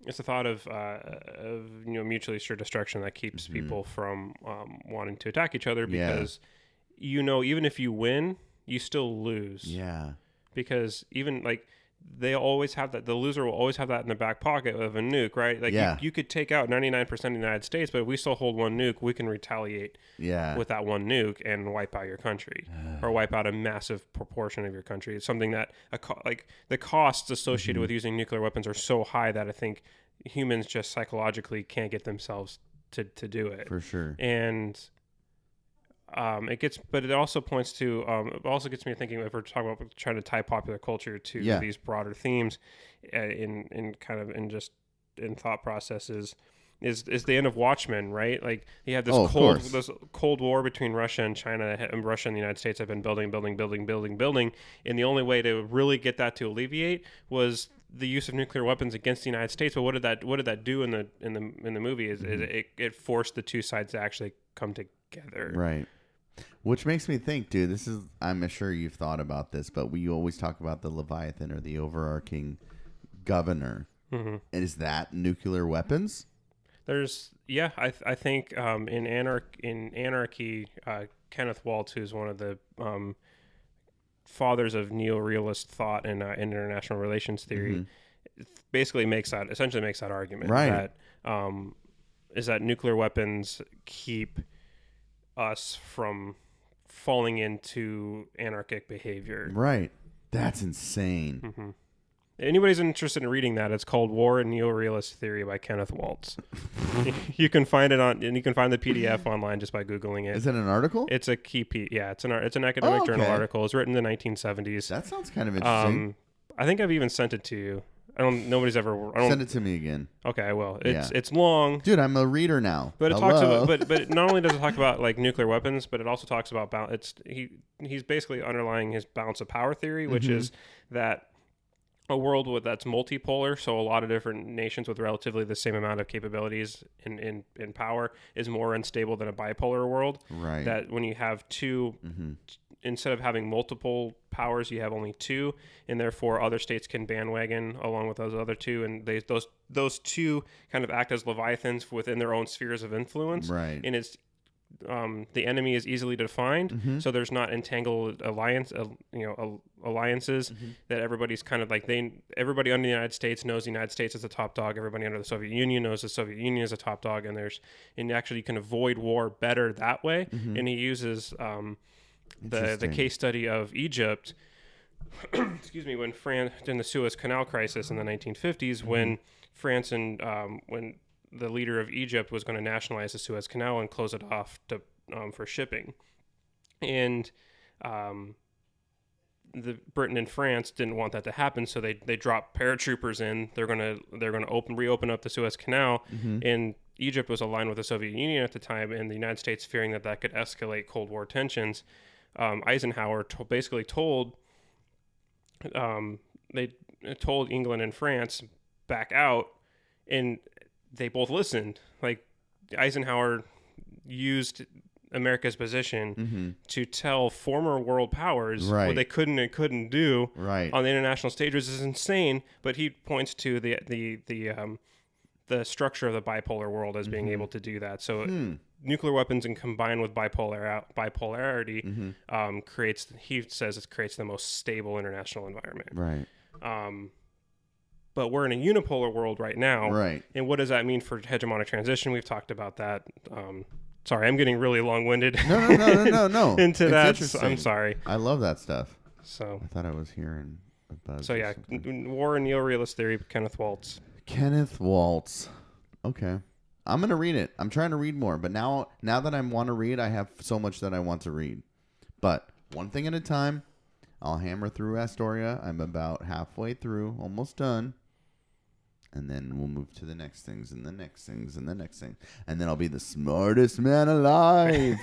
it's the thought of, uh, of you know mutually assured destruction that keeps Mhm. people from um, wanting to attack each other Yeah. because you know even if you win, you still lose. Yeah. because even like they always have that the loser will always have that in the back pocket of a nuke right like Yeah. you, you could take out 99% of the united states but if we still hold one nuke we can retaliate Yeah. with that one nuke and wipe out your country or <sighs> wipe out a massive proportion of your country it's something that like the costs associated Mm-hmm. with using nuclear weapons are so high that i think humans just psychologically can't get themselves to, to do it for sure. and um, it gets, but it also points to, um, it also gets me thinking if we're talking about trying to tie popular culture to Yeah. these broader themes, uh, in in kind of in just in thought processes, is is the end of Watchmen, right? Like you have this Oh, cold this cold war between Russia and China, and Russia and the United States have been building, building, building, building, building, and the only way to really get that to alleviate was the use of nuclear weapons against the United States. But what did that what did that do in the in the in the movie? Is Mm-hmm. it, it it forced the two sides to actually come together. Right. Which makes me think, dude, this is I'm sure you've thought about this, but we always talk about the Leviathan or the overarching governor. hmm And is that nuclear weapons? There's yeah, I th- I think um, in anarch in anarchy, uh, Kenneth Waltz, who's one of the um, fathers of neo-realist thought and uh, international relations theory, basically makes that essentially makes that argument Right. that um, is that nuclear weapons keep us from falling into anarchic behavior. Right. That's insane. hmm Anybody's interested in reading that, it's called War and Neo-Realist Theory by Kenneth Waltz. <laughs> you can find it on, and you can find the PDF online just by googling it. Is it an article? It's a key piece. Yeah, it's an it's an academic Oh, journal okay. article. It's written in the 1970s. that sounds kind of interesting. Um, I think I've even sent it to you. I don't. Nobody's ever. I don't. Send it to me again. okay, I will. It's Yeah. it's long, Dude, I'm a reader now. but it Hello? talks about. But but <laughs> not only does it talk about like nuclear weapons, but it also talks about bal- It's he he's basically underlying his balance of power theory, which Mm-hmm. is that a world with that's multipolar, so a lot of different nations with relatively the same amount of capabilities in in, in power is more unstable than a bipolar world. right. That when you have two hmm instead of having multiple powers, you have only two, and therefore other states can bandwagon along with those other two, and they those those two kind of act as leviathans within their own spheres of influence, Right. and it's um, the enemy is easily defined, Mm-hmm. so there's not entangled alliance, uh, you know, al- alliances Mm-hmm. that everybody's kind of like they everybody under the United States knows the United States is the top dog. Everybody under the Soviet Union knows the Soviet Union is a top dog, and there's and actually you can avoid war better that way. And he uses um, the the Mm-hmm. Case study of Egypt. <clears throat> excuse me, when France in the Suez Canal crisis in the 1950s, Mm-hmm. when France and um, when the leader of Egypt was going to nationalize the Suez Canal and close it off to um, for shipping, and um, the Britain and France didn't want that to happen, so they they dropped paratroopers in. They're gonna they're gonna open reopen up the Suez Canal, and Egypt was aligned with the Soviet Union at the time, and the United States fearing that that could escalate Cold War tensions. Um, Eisenhower to- basically told um, they told England and France back out, and they both listened. Like Eisenhower used America's position to tell former world powers Right. what they couldn't and couldn't do Right. on the international stage, which is insane. But he points to the the the um, the structure of the bipolar world as being able to do that. So nuclear weapons and combined with bipolar bipolarity um, creates he says it creates the most stable international environment. right. Um, but we're in a unipolar world right now, Right. and what does that mean for hegemonic transition? We've talked about that. Um, sorry, I'm getting really long winded No, no, no, no, no, <laughs> no. into It's that. I'm sorry. I love that stuff. So I thought I was hearing about. so yeah, war and neo-realist theory, Kenneth Waltz. Kenneth Waltz. Okay. I'm gonna read it. I'm trying to read more, but now now that I want to read, I have so much that I want to read. But one thing at a time. I'll hammer through Astoria. I'm about halfway through, almost done. And then we'll move to the next things and the next things and the next thing. And then I'll be the smartest man alive.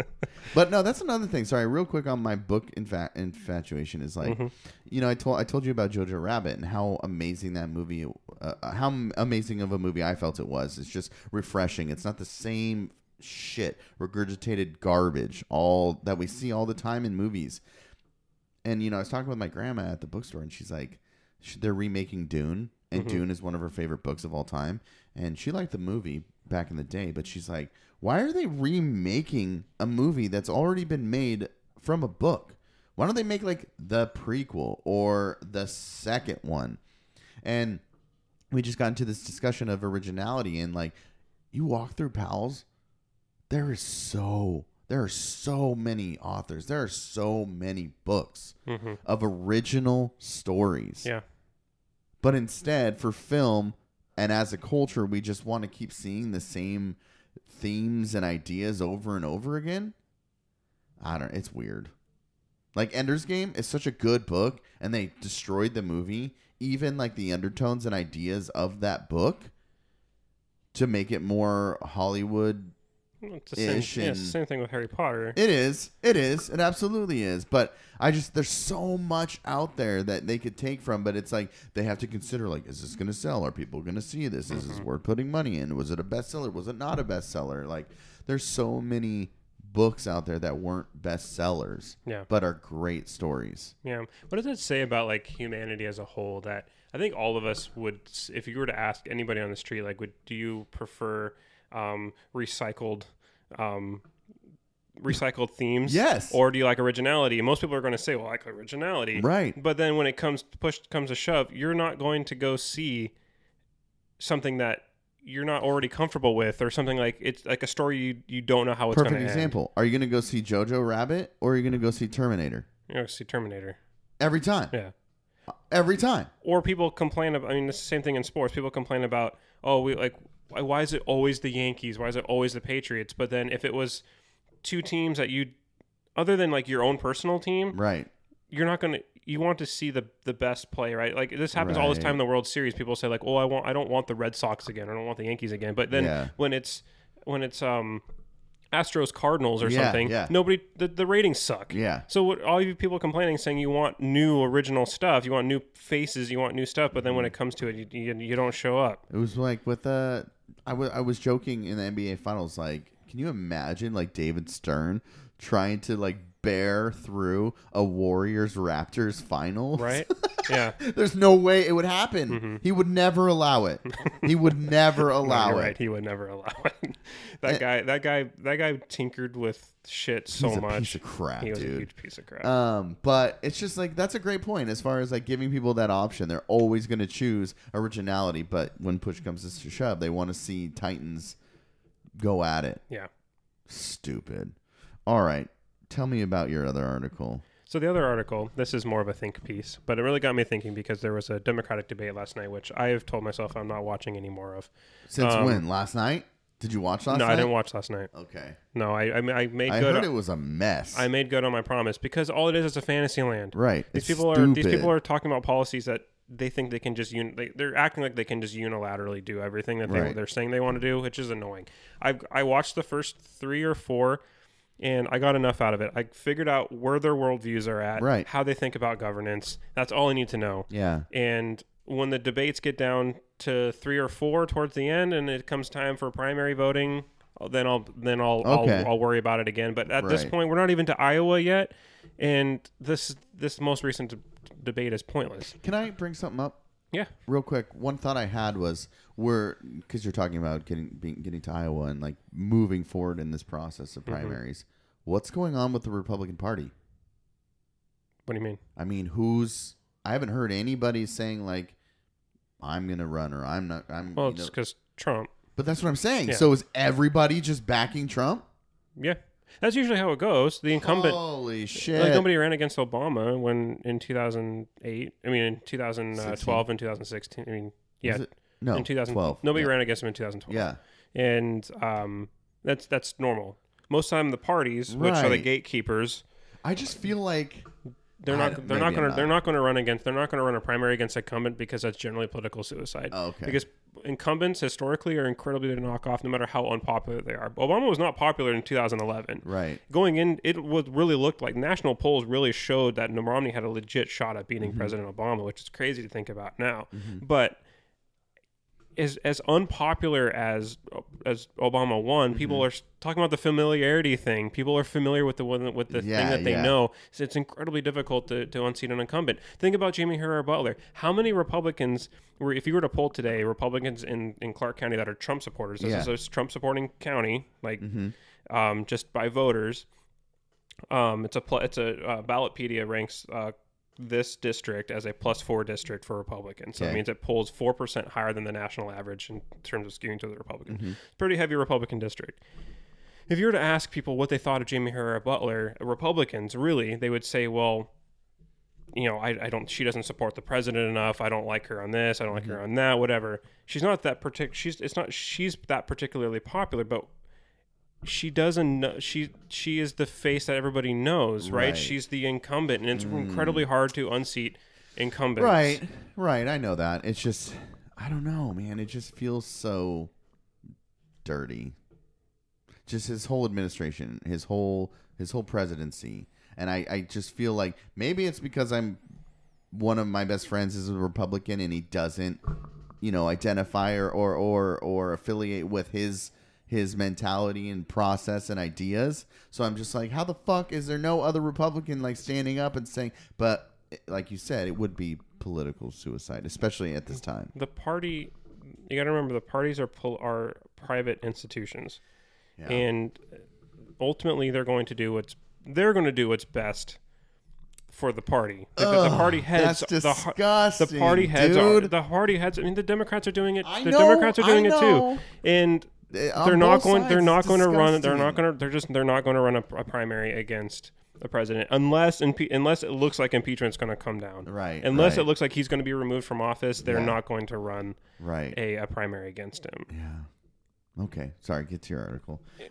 <laughs> but no, that's another thing. Sorry, real quick on my book infa- infatuation is like, you know, I told I told you about Jojo Rabbit and how amazing that movie, uh, how amazing of a movie I felt it was. It's just refreshing. It's not the same shit, regurgitated garbage, all that we see all the time in movies. And you know, I was talking with my grandma at the bookstore, and she's like, they're remaking Dune, and Dune is one of her favorite books of all time, and she liked the movie back in the day, but she's like, why are they remaking a movie that's already been made from a book? Why don't they make like the prequel or the second one? And we just got into this discussion of originality and like you walk through Powell's there is so there are so many authors there are so many books hmm of original stories Yeah. But instead for film and as a culture we just want to keep seeing the same themes and ideas over and over again. I don't it's weird. Like ender's game is such a good book and they destroyed the movie. Even like the undertones and ideas of that book to make it more hollywood It's the same, Ish yeah, it's the same thing with Harry Potter. it is. It is. It absolutely is. But I just there's so much out there that they could take from, but it's like they have to consider like, is this gonna sell? Are people gonna see this? Is this mm-hmm. worth putting money in? Was it a bestseller? Was it not a bestseller? Like there's so many books out there that weren't bestsellers, Yeah. but are great stories. Yeah. What does that say about like humanity as a whole? That I think all of us would, if you were to ask anybody on the street, like, would do you prefer um, recycled, um, recycled themes? Yes. Or do you like originality? Most people are going to say, well, I like originality. Right. But then when it comes push comes to shove, you're not going to go see something that you're not already comfortable with, or something like it's like a story you you don't know how it's going Perfect to example. Are you gonna go see Jojo Rabbit or are you gonna go see Terminator? End. You know, see Terminator. Every time. Yeah. Every time. or people complain about. I mean, it's the same thing in sports. People complain about, oh, we like, why, why is it always the Yankees? Why is it always the Patriots? But then if it was two teams that you, other than like your own personal team, Right. you're not gonna. You want to see the the best play, right? Like this happens all this time in the World Series. People say like, oh, I want, I don't want the Red Sox again. I don't want the Yankees again. But then Yeah. when it's when it's um. Astros Cardinals or Yeah, something. yeah. Nobody the, the ratings suck. Yeah. So what all you people complaining saying you want new original stuff, you want new faces, you want new stuff, but then when it comes to it, you, you, you don't show up. It was like with uh I wa- I was joking in the NBA finals like can you imagine like David Stern trying to like bear through a Warriors Raptors finals. right? <laughs> Yeah. There's no way it would happen. Mhm. He would never allow it. he would <laughs> never allow you're it. right. He would never allow it. <laughs> that Eh. guy. That guy. That guy tinkered with shit so He's a much. piece of crap, he was a huge piece of crap. Um, but it's just like that's a great point as far as like giving people that option. They're always going to choose originality, but when push comes to shove, they want to see Titans go at it. yeah. Stupid. All right, tell me about your other article. So the other article, this is more of a think piece, but it really got me thinking because there was a Democratic debate last night, which I have told myself I'm not watching any more of. Since Um, when? Last night? Did you watch last no, night? I didn't watch last night. Okay, No, I I, I made I good. heard it was a mess. I made good on my promise because all it is is a fantasy land. right. These it's people are these people are talking about policies that they think they can just un- they, they're acting like they can just unilaterally do everything that they, Right. they're saying they want to do, which is annoying. I I watched the first three or four, and I got enough out of it. I figured out where their worldviews are at, Right. How they think about governance. That's all I need to know. Yeah. And when the debates get down to three or four towards the end, and it comes time for primary voting, oh, then I'll then I'll Okay. I'll, I'll worry about it again. But at this point, we're not even to Iowa yet, and this this most recent d- debate is pointless. Can I bring something up? Yeah. Real quick, one thought I had was we're because you're talking about getting being, getting to Iowa and like moving forward in this process Mm-hmm. of primaries. What's going on with the Republican Party? What do you mean? I mean, who's? I haven't heard anybody saying like, "I'm gonna run" or "I'm not." I'm. Well, it's because Trump. but that's what I'm saying. Yeah. So is everybody just backing Trump? Yeah, that's usually how it goes. The incumbent. Holy shit! Like nobody ran against Obama when in 2008. I mean, in 2012 and 2016. I mean, yeah? No, in 2012. Nobody yeah. ran against him in 2012. Yeah. and um, that's that's normal. Most of time, the parties, which are the gatekeepers, I just feel like they're not they're not going to they're not. going to run against they're not going to run a primary against incumbent because that's generally political suicide. oh, okay. Because incumbents historically are incredibly to knock off, no matter how unpopular they are. Obama was not popular in 2011. right. Going in, it was really looked like national polls really showed that Romney had a legit shot at beating Mm-hmm. President Obama, which is crazy to think about now. But as as unpopular as as Obama won, Mm-hmm. people are talking about the familiarity thing. People are familiar with the one with the Yeah, thing that they yeah. know. So it's incredibly difficult to, to unseat an incumbent. Think about Jaime Herrera Beutler. How many Republicans were, if you were to poll today, Republicans in, in Clark County that are Trump supporters? This Yeah. is a Trump supporting county, like Mhm. um, just by voters. Um, it's a pl- it's a uh, Ballotpedia ranks uh, this district as a plus four district for Republicans. So it means it polls four percent higher than the national average in terms of skewing to the Republican. Mm-hmm. Pretty heavy Republican district. If you were to ask people what they thought of Jaime Herrera Beutler, Republicans really, they would say, well, you know, I, I don't, she doesn't support the president enough. I don't like her on this. I don't like her on that. Whatever. She's not that particular, She's it's not. She's that particularly popular, but she doesn't. Know, she she is the face that everybody knows, right? Right. She's the incumbent, and it's mm. incredibly hard to unseat incumbents. Right. Right. I know that. It's just I don't know, man. It just feels so dirty. Just his whole administration, his whole his whole presidency. And I, I just feel like maybe it's because I'm one of my best friends is a Republican and he doesn't, you know, identify or or or, or affiliate with his his mentality and process and ideas. So I'm just like, how the fuck is there no other Republican like standing up and saying? But like you said, it would be political suicide, especially at this time. The party. You got to remember the parties are pol- are private institutions. Yeah. and ultimately they're going to do what's they're going to do what's best for the party. The, the party heads, that's the, disgusting, the party heads, are, the party heads. I mean, the Democrats are doing it. I the know, Democrats are doing it too, and they're not going. They're not going to run. They're not going to. They're just. They're not going to run a, a primary against the president unless impe- unless it looks like impeachment's going to come down. Right, Unless right. it looks like he's going to be removed from office, they're Yeah. not going to run Right. a, a primary against him. Yeah. Okay. Sorry. Get to your article. <laughs>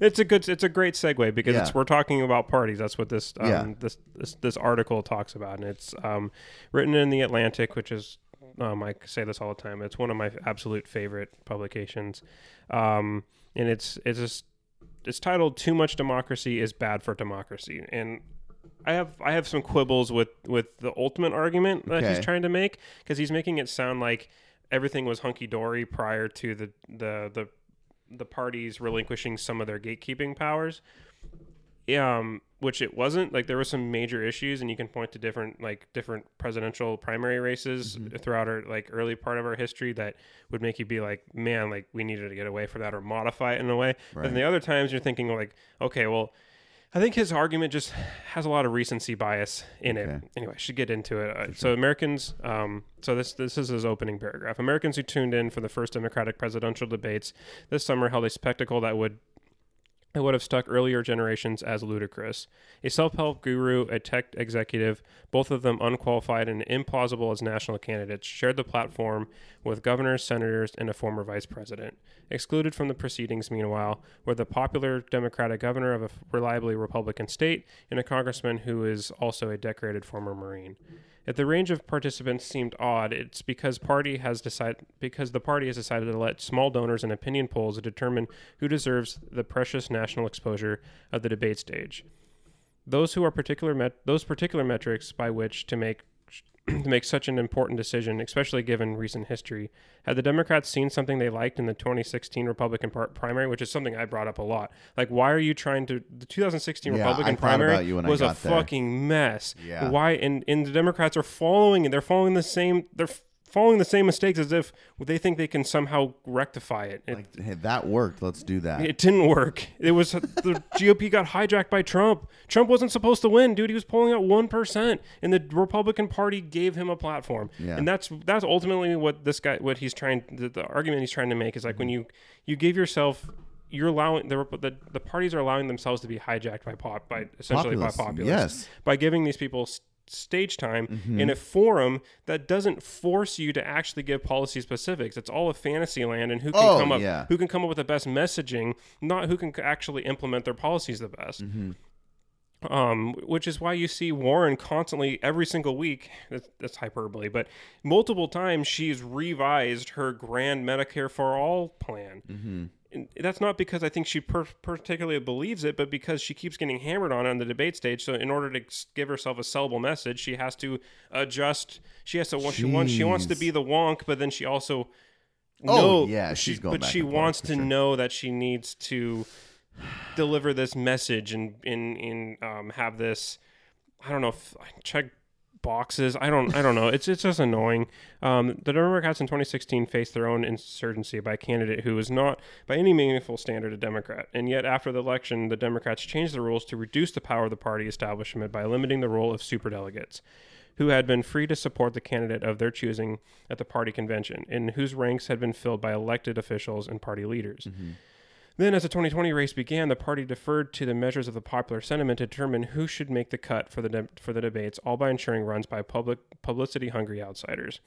it's a good it's a great segue because Yeah. it's we're talking about parties that's what this um, Yeah. this, this this article talks about and it's um, written in the Atlantic which is um, I say this all the time it's one of my absolute favorite publications. Um, and it's it's just it's titled too much democracy is bad for democracy. And I have I have some quibbles with with the ultimate argument that he's trying to make because he's making it sound like everything was hunky dory prior to the the the the parties relinquishing some of their gatekeeping powers. Um, which it wasn't. Like there were some major issues, and you can point to different like different presidential primary races Mm-hmm. throughout our like early part of our history that would make you be like, man, like we needed to get away from that or modify it in a way. But then the other times you're thinking like, okay, well. I think his argument just has a lot of recency bias in it. Anyway, I should get into it. Uh, So Americans, um, so this this is his opening paragraph. Americans who tuned in for the first Democratic presidential debates this summer held a spectacle that would that would have stuck earlier generations as ludicrous. A self-help guru, a tech executive, both of them unqualified and implausible as national candidates, shared the platform with governors, senators, and a former vice president. Excluded from the proceedings, meanwhile, were the popular Democratic governor of a reliably Republican state and a congressman who is also a decorated former Marine. If the range of participants seemed odd, it's because party has decided because the party has decided to let small donors and opinion polls determine who deserves the precious national exposure of the debate stage. Those who are particular met- those particular metrics by which to make <clears throat> to make such an important decision, especially given recent history. Had the Democrats seen something they liked in the 2016 Republican par- primary, which is something I brought up a lot? Like, why are you trying to? The 2016 Yeah, Republican primary about you when I was a there. fucking mess. Yeah. Why? And and the Democrats are following it. They're following the same. They're following the same mistakes as if they think they can somehow rectify it. It, Like, hey, that worked. Let's do that. it didn't work. It was the <laughs> GOP got hijacked by Trump. Trump wasn't supposed to win, dude. He was polling at one percent, and the Republican Party gave him a platform. Yeah. And that's that's ultimately what this guy, what he's trying, the, the argument he's trying to make is like when mm-hmm. you you give yourself. You're allowing the, the the parties are allowing themselves to be hijacked by pop by essentially Populists, by populists yes. by giving these people stage time Mm-hmm. in a forum that doesn't force you to actually give policy specifics. It's all a fantasy land, and who can Oh, come up yeah. who can come up with the best messaging, not who can actually implement their policies the best. Mm-hmm. Um, which is why you see Warren constantly every single week. That's, that's hyperbole, but multiple times she's revised her grand Medicare for all plan. Mm-hmm. And that's not because I think she per- particularly believes it, but because she keeps getting hammered on on the debate stage. So in order to give herself a sellable message, she has to adjust. She has to. She wants. She wants to be the wonk, but then she also. Oh, yeah, she, she's going But she wants to sure. know that she needs to deliver this message and in in um, have this. I don't know. If, check boxes. I don't. I don't know. It's it's just annoying. Um, the Democrats in 2016 faced their own insurgency by a candidate who was not by any meaningful standard a Democrat, and yet after the election, the Democrats changed the rules to reduce the power of the party establishment by limiting the role of superdelegates. Who had been free to support the candidate of their choosing at the party convention, and whose ranks had been filled by elected officials and party leaders. Then, as the 2020 race began, the party deferred to the measures of the popular sentiment to determine who should make the cut for the de- for the debates, all by ensuring runs by public publicity hungry outsiders.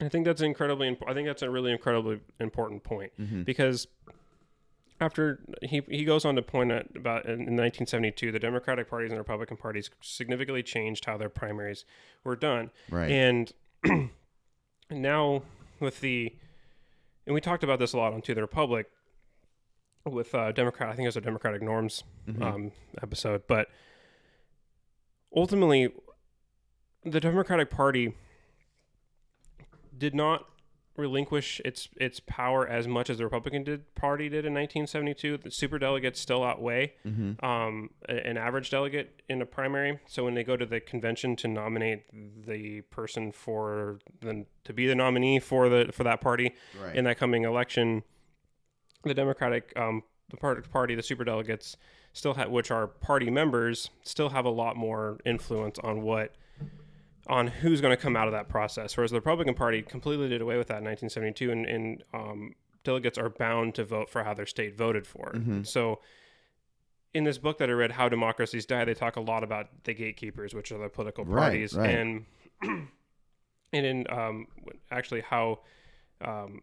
And I think that's incredibly. Imp- I think that's a really incredibly important point mm-hmm. because after he he goes on to point out about in 1972, the Democratic parties and Republican parties significantly changed how their primaries were done, Right. and <clears throat> now with the and we talked about this a lot on To the Republic with uh, Democrat. I think it was a Democratic norms um, episode, but ultimately, the Democratic Party did not relinquish its its power as much as the Republican did, Party did in 1972. The super delegates still outweigh um, a- an average delegate in a primary. So when they go to the convention to nominate the person for the to be the nominee for the for that party Right. in that coming election, the Democratic um, the party, the super delegates, still have, which are party members, still have a lot more influence on what on who's going to come out of that process. Whereas the Republican Party completely did away with that in 1972, and, and um, delegates are bound to vote for how their state voted for. So, in this book that I read, How Democracies Die, they talk a lot about the gatekeepers, which are the political parties, right. and <clears throat> and in um, actually how um,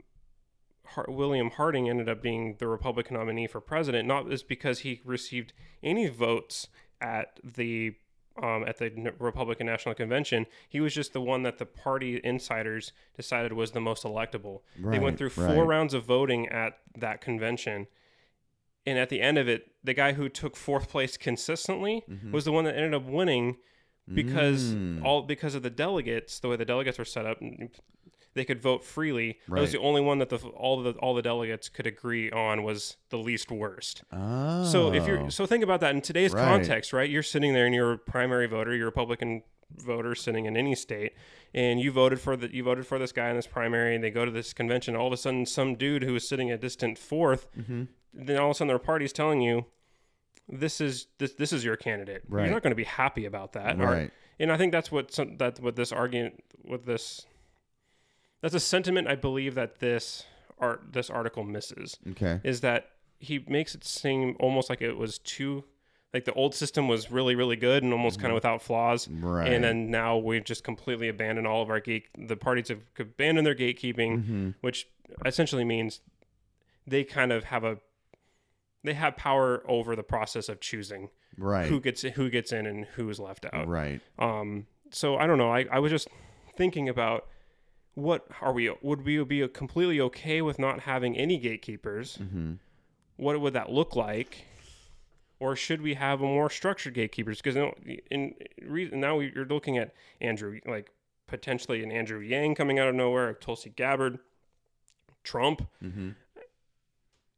William Harding ended up being the Republican nominee for president, not just because he received any votes at the um, at the Republican National Convention. He was just the one that the party insiders decided was the most electable. they went through four right. rounds of voting at that convention. And at the end of it, the guy who took fourth place consistently was the one that ended up winning because Mm. all because of the delegates, the way the delegates were set up. They could vote freely. That was the only one that the all the all the delegates could agree on was the least worst. Oh. So if you're so think about that in today's Right. context, right? You're sitting there and you're a primary voter, you're a Republican voter sitting in any state, and you voted for the you voted for this guy in this primary, and they go to this convention. All of a sudden, some dude who was sitting a distant 4th Mm-hmm. then all of a sudden their party's telling you this is this this is your candidate. Right. You're not going to be happy about that, Or- Right. and I think that's what some, that what this argument with this that's a sentiment I believe that this art this article misses Okay. is that he makes it seem almost like it was too like the old system was really really good and almost kind of without flaws. Right. and then now we've just completely abandoned all of our gate the parties have abandoned their gatekeeping Mm-hmm. which essentially means they kind of have a they have power over the process of choosing Right. who gets who gets in and who's left out Right. um, so I don't know. I, I was just thinking about what are we would we be completely okay with not having any gatekeepers? Mm-hmm. What would that look like? Or should we have a more structured gatekeepers? Because in, in reason now you're looking at Andrew, like potentially an Andrew Yang coming out of nowhere, Tulsi Gabbard, Trump. Mm-hmm.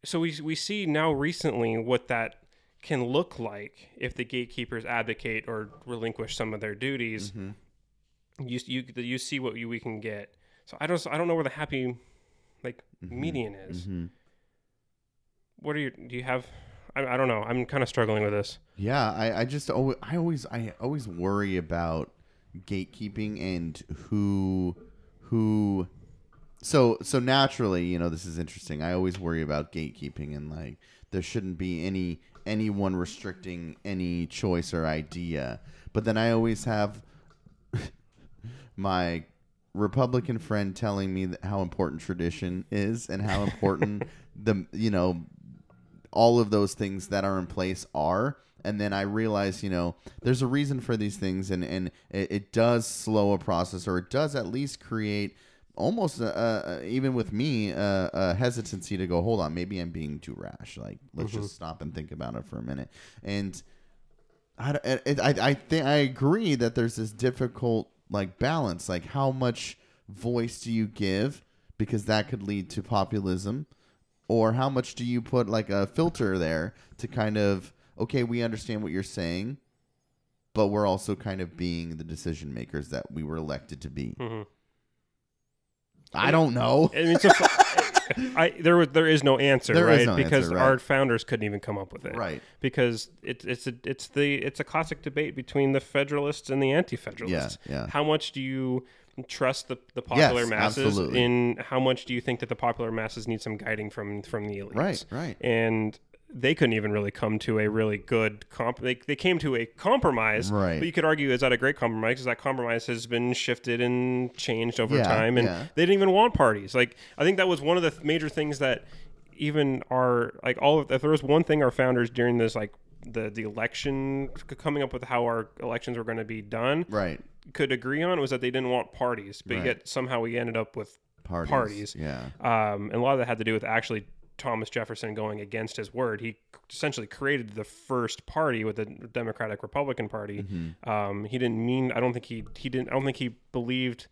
So we we see now recently what that can look like if the gatekeepers advocate or relinquish some of their duties Mm-hmm. you you you see what you, we can get. So I don't I don't know where the happy like median is. Mm-hmm. What are you do you have? I, I don't know. I'm kind of struggling with this. Yeah, I, I just always, I always I always worry about gatekeeping and who who so so naturally, you know, this is interesting. I always worry about gatekeeping and like there shouldn't be any anyone restricting any choice or idea. But then I always have <laughs> my Republican friend telling me that how important tradition is and how important <laughs> the you know all of those things that are in place are. And then i realize you know there's a reason for these things and and it, it does slow a process or it does at least create almost a, a, even with me a, a hesitancy to go hold on maybe i'm being too rash. Like let's just mm-hmm. stop and think about it for a minute. And I, I, I, I think I agree that there's this difficult like balance. Like, how much voice do you give because that could lead to populism, or how much do you put like a filter there to kind of okay, we understand what you're saying, but we're also kind of being the decision makers that we were elected to be. Mhm. I don't know. I mean, it's a, <laughs> I there was there is no answer, There right? no because answer, right. our founders couldn't even come up with it, Right. Because it's it's a it's the it's a classic debate between the Federalists and the Anti-Federalists. Yeah, yeah. How much do you trust the, the popular Yes, masses? absolutely. In how much do you think that the popular masses need some guiding from from the elites? Right, right. And they couldn't even really come to a really good comp. They, they came to a compromise, Right. But you could argue is that a great compromise because that compromise has been shifted and changed over Yeah, time, and yeah. they didn't even want parties. Like I think that was one of the th- major things that even our like all of if there was one thing our founders during this like the the election coming up with how our elections were going to be done Right. could agree on was that they didn't want parties, but Right. yet somehow we ended up with Parties. Parties. Yeah. um, and a lot of that had to do with actually Thomas Jefferson going against his word. He essentially created the first party with the Democratic Republican Party. Mm-hmm. Um, he didn't mean. I don't think he he didn't. I don't think he believed.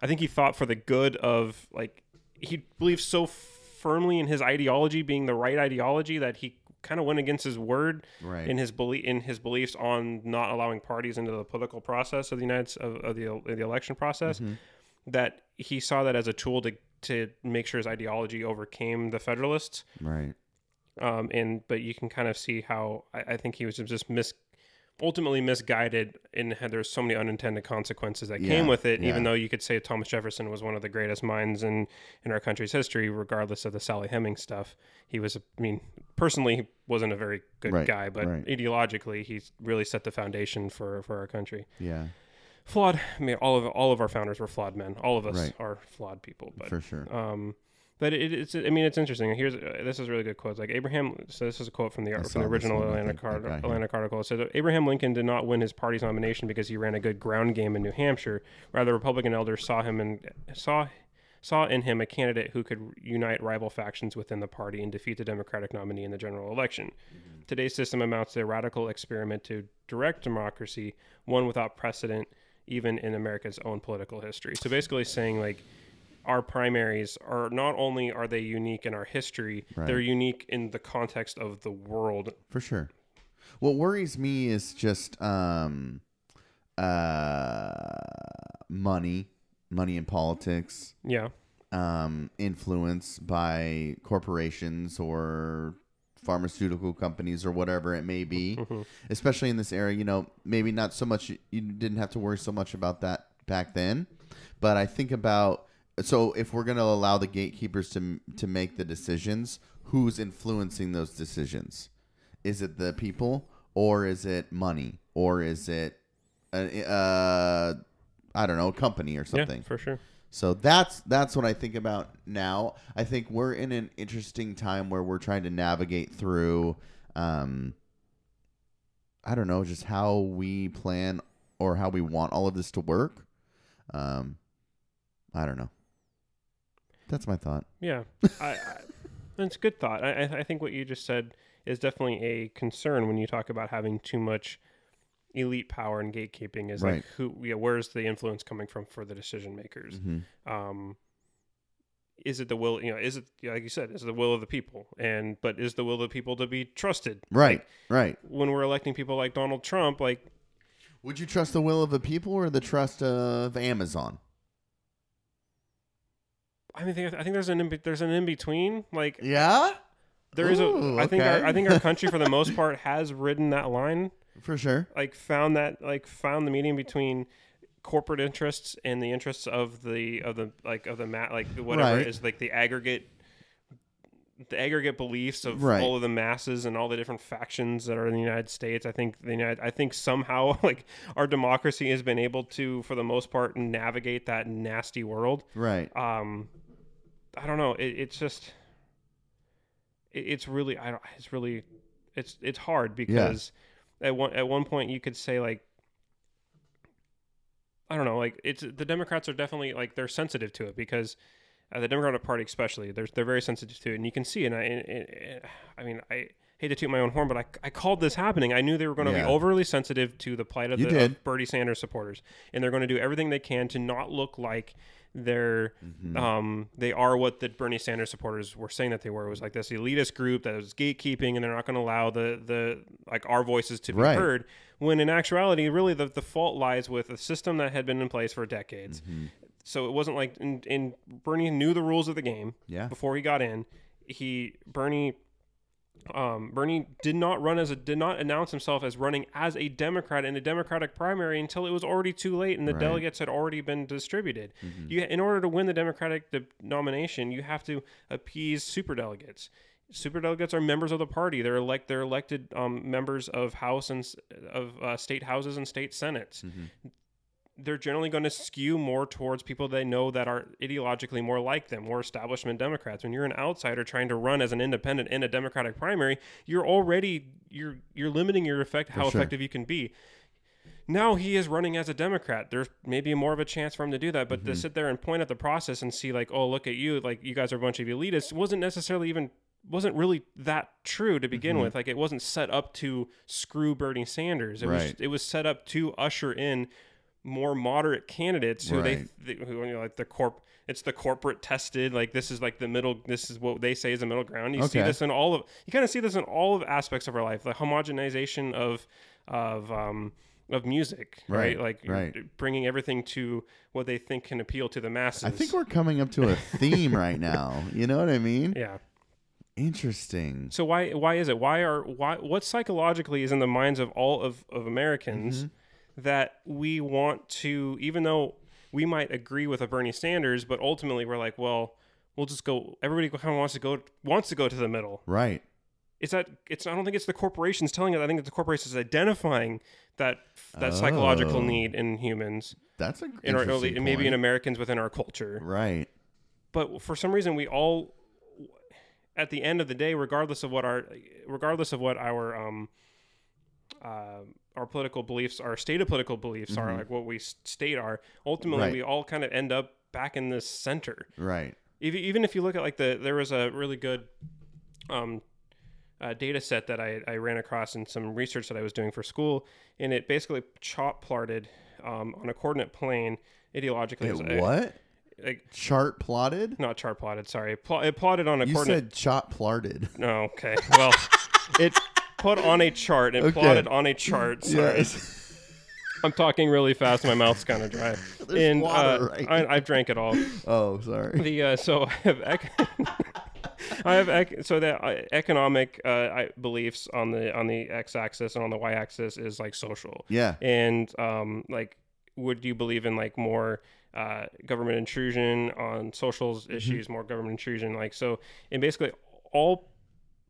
I think he thought for the good of like he believed so firmly in his ideology being the right ideology that he kind of went against his word Right. in his belief in his beliefs on not allowing parties into the political process of the United of, of the of the election process Mm-hmm. that he saw that as a tool to to make sure his ideology overcame the Federalists. Right. Um, and but you can kind of see how I, I think he was just mis ultimately misguided and had there's so many unintended consequences that came with it even though you could say Thomas Jefferson was one of the greatest minds in in our country's history regardless of the Sally Hemings stuff he was i mean personally he wasn't a very good Right, guy but right. ideologically he really set the foundation for for our country Yeah. Flawed I mean all of all of our founders were flawed men all of us Right. are flawed people but For sure. um, but it, it's I mean it's interesting. Here's uh, this is a really good quote. Like Abraham. So this is a quote from the I from the original one, Atlantic, Card- Atlantic article. It said Abraham Lincoln did not win his party's nomination because he ran a good ground game in New Hampshire. Rather, Republican elders saw him and saw saw in him a candidate who could unite rival factions within the party and defeat the Democratic nominee in the general election. Today's system amounts to a radical experiment to direct democracy, one without precedent even in America's own political history. So basically saying like our primaries are not only are they unique in our history, Right. they're unique in the context of the world. for sure. What worries me is just um, uh, money, money in politics, Yeah. um, influence by corporations or pharmaceutical companies or whatever it may be. Mhm. Especially in this era, you know, maybe not so much. You didn't have to worry so much about that back then, but I think about so if we're going to allow the gatekeepers to to make the decisions, who's influencing those decisions? Is it the people, or is it money, or is it, a, uh, I don't know, a company or something? Yeah, for sure. So that's that's what I think about now. I think we're in an interesting time where we're trying to navigate through um I don't know, just how we plan or how we want all of this to work. Um I don't know. That's my thought. Yeah, I, I, it's a good thought. I- I think what you just said is definitely a concern when you talk about having too much elite power and gatekeeping. Is Right. like who, yeah, where's the influence coming from for the decision makers? Mhm. Um, is it the will? You know, is it like you said, is it the will of the people? And but is the will of the people to be trusted? Right, Like, right. when we're electing people like Donald Trump, like Would you trust the will of the people or the trust of Amazon? I mean, I think there's an in, there's an in between. Like Yeah? there is a. Ooh, I think our. I think our <laughs> country for the most part has ridden that line. For sure. like found that like found the meeting between corporate interests and the interests of the of the like of the mat like whatever Right. is like the aggregate the aggregate beliefs of Right. all of the masses and all the different factions that are in the United States. I think the United I think somehow <laughs> like our democracy has been able to for the most part navigate that nasty world. Right. Um I don't know. It, it's just it, it's really I don't it's really it's it's hard because at one at one point you could say like I don't know like it's the Democrats are definitely like they're sensitive to it because uh, the Democratic Party especially they're they're very sensitive to it. And you can see and I and, and- I mean I hate to toot my own horn but I, I called this happening. I knew they were going to Yeah. be overly sensitive to the plight of You the of Bernie Sanders supporters. And they're going to do everything they can to not look like they're Mm-hmm. um they are what the Bernie Sanders supporters were saying that they were it was like this elitist group that was gatekeeping and they're not going to allow the the like our voices to be Right. heard when in actuality really the, the fault lies with a system that had been in place for decades Mm-hmm. so it wasn't like in, in Bernie knew the rules of the game Yeah. before he got in he Bernie um, Bernie did not run as a did not announce himself as running as a Democrat in a Democratic primary until it was already too late and the Right. delegates had already been distributed. Mm-hmm. You, in order to win the Democratic the nomination, you have to appease superdelegates. Superdelegates are members of the party. They're elect they're elected um, members of House and of uh, state houses and state senates Mm-hmm. They're generally going to skew more towards people they know that are ideologically more like them, more establishment Democrats. When you're an outsider trying to run as an independent in a Democratic primary, you're already you're you're limiting your effect how sure. effective you can be. Now he is running as a Democrat. There's maybe more of a chance for him to do that, but Mm-hmm. to sit there and point at the process and see like, oh, look at you, like you guys are a bunch of elitists, wasn't necessarily even wasn't really that true to begin Mm-hmm. with. Like it wasn't set up to screw Bernie Sanders. It was Right. it was set up to usher in more moderate candidates who Right. they th- who you know, like the corp it's the corporate tested like this is like the middle this is what they say is the middle ground you see this in all of you kind of see this in all of aspects of our life the homogenization of of um of music right, Right, like right. bringing everything to what they think can appeal to the masses I think we're coming up to a theme right now. You know what I mean? yeah Interesting. so why why is it why are why what psychologically is in the minds of all of, of americans Mm-hmm. That we want to even though we might agree with a bernie sanders but ultimately we're like well we'll just go everybody kind of wants to go wants to go to the middle Right. it's that it's i don't think it's the corporations telling it i think it's the corporations identifying that that psychological Oh. need in humans That's a in our interesting maybe in americans within our culture Right. but for some reason we all at the end of the day regardless of what our regardless of what our um uh, our political beliefs our stated political beliefs are like what we state are ultimately Right. we all kind of end up back in this center Right. Ev- even if you look at like the there was a really good um uh, data set that I, I ran across in some research that I was doing for school, and it basically chop plotted um, on a coordinate plane ideologically. It what? like Chart plotted. not chart plotted. Sorry, Pl- it plotted on a You coordinate. said chart plotted. No, okay. <laughs> Well, it put on a chart. and Okay. plotted on a chart. Sorry. Yes. <laughs> I'm talking really fast. My mouth's kind of dry. <laughs> There's and water, uh, right? I, I've drank it all. oh, sorry. The uh, so I have ec- <laughs> I have ec- so that uh, economic uh, I, beliefs on the on the x-axis and on the y-axis is like social. Yeah. And um, like, would you believe in like more uh, government intrusion on social Mm-hmm. issues, more government intrusion? Like so, and basically all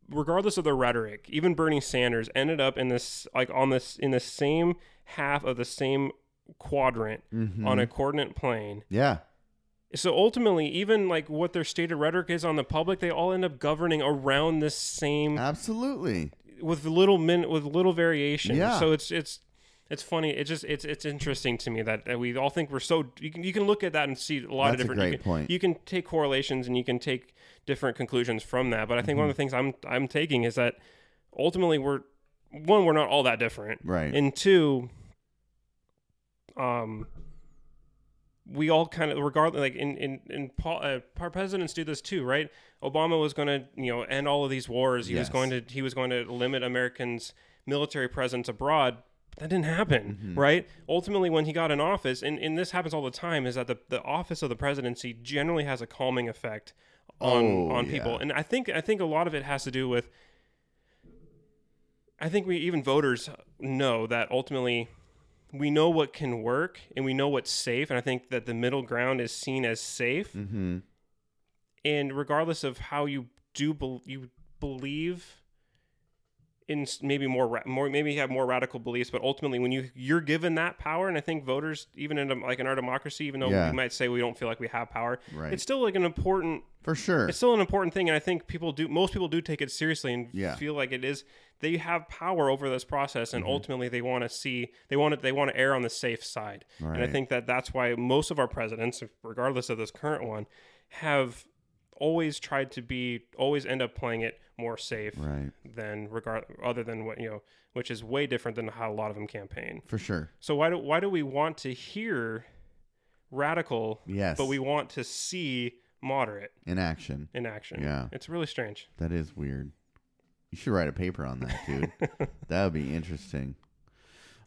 regardless of the rhetoric, even Bernie Sanders ended up in this like on this in the same half of the same quadrant Mhm. on a coordinate plane. Yeah. So ultimately, even like what their stated rhetoric is on the public, they all end up governing around this same Absolutely. with little min with little variation. Yeah. So it's it's it's funny. It just it's it's interesting to me that, that we all think we're so you can you can look at that and see a lot That's of different. great you can, point. You can take correlations and you can take different conclusions from that. But I think one Mm-hmm. of the things I'm I'm taking is that ultimately we're one we're not all that different, Right. and two, um, we all kind of regardless like in in in Paul, uh, our presidents do this too, right? Obama was going to you know end all of these wars. He was going to he was going to limit Americans' military presence abroad. That didn't happen, Mm-hmm. right? Ultimately, when he got in office, and, and this happens all the time, is that the, the office of the presidency generally has a calming effect on Oh, on yeah. people, and I think I think a lot of it has to do with. I think we even voters know that ultimately we know what can work and we know what's safe, and I think that the middle ground is seen as safe. Mm-hmm. And regardless of how you do bel you believe in maybe more more maybe have more radical beliefs, but ultimately when you you're given that power, and I think voters even in a, like in our democracy, even though Yeah. we might say we don't feel like we have power, Right. it's still like an important For sure. it's still an important thing and i think people do most people do take it seriously and Yeah. feel like it is they have power over this process Mm-hmm. and ultimately they want to see they want to they want to err on the safe side and i think that that's why most of our presidents regardless of this current one have always tried to be always end up playing it more safe Right. than regard other than what you know which is way different than how a lot of them campaign For sure. so why do why do we want to hear radical Yes. but we want to see moderate in action. in action. Yeah. It's really strange. That is weird. You should write a paper on that, dude. <laughs> that would be interesting.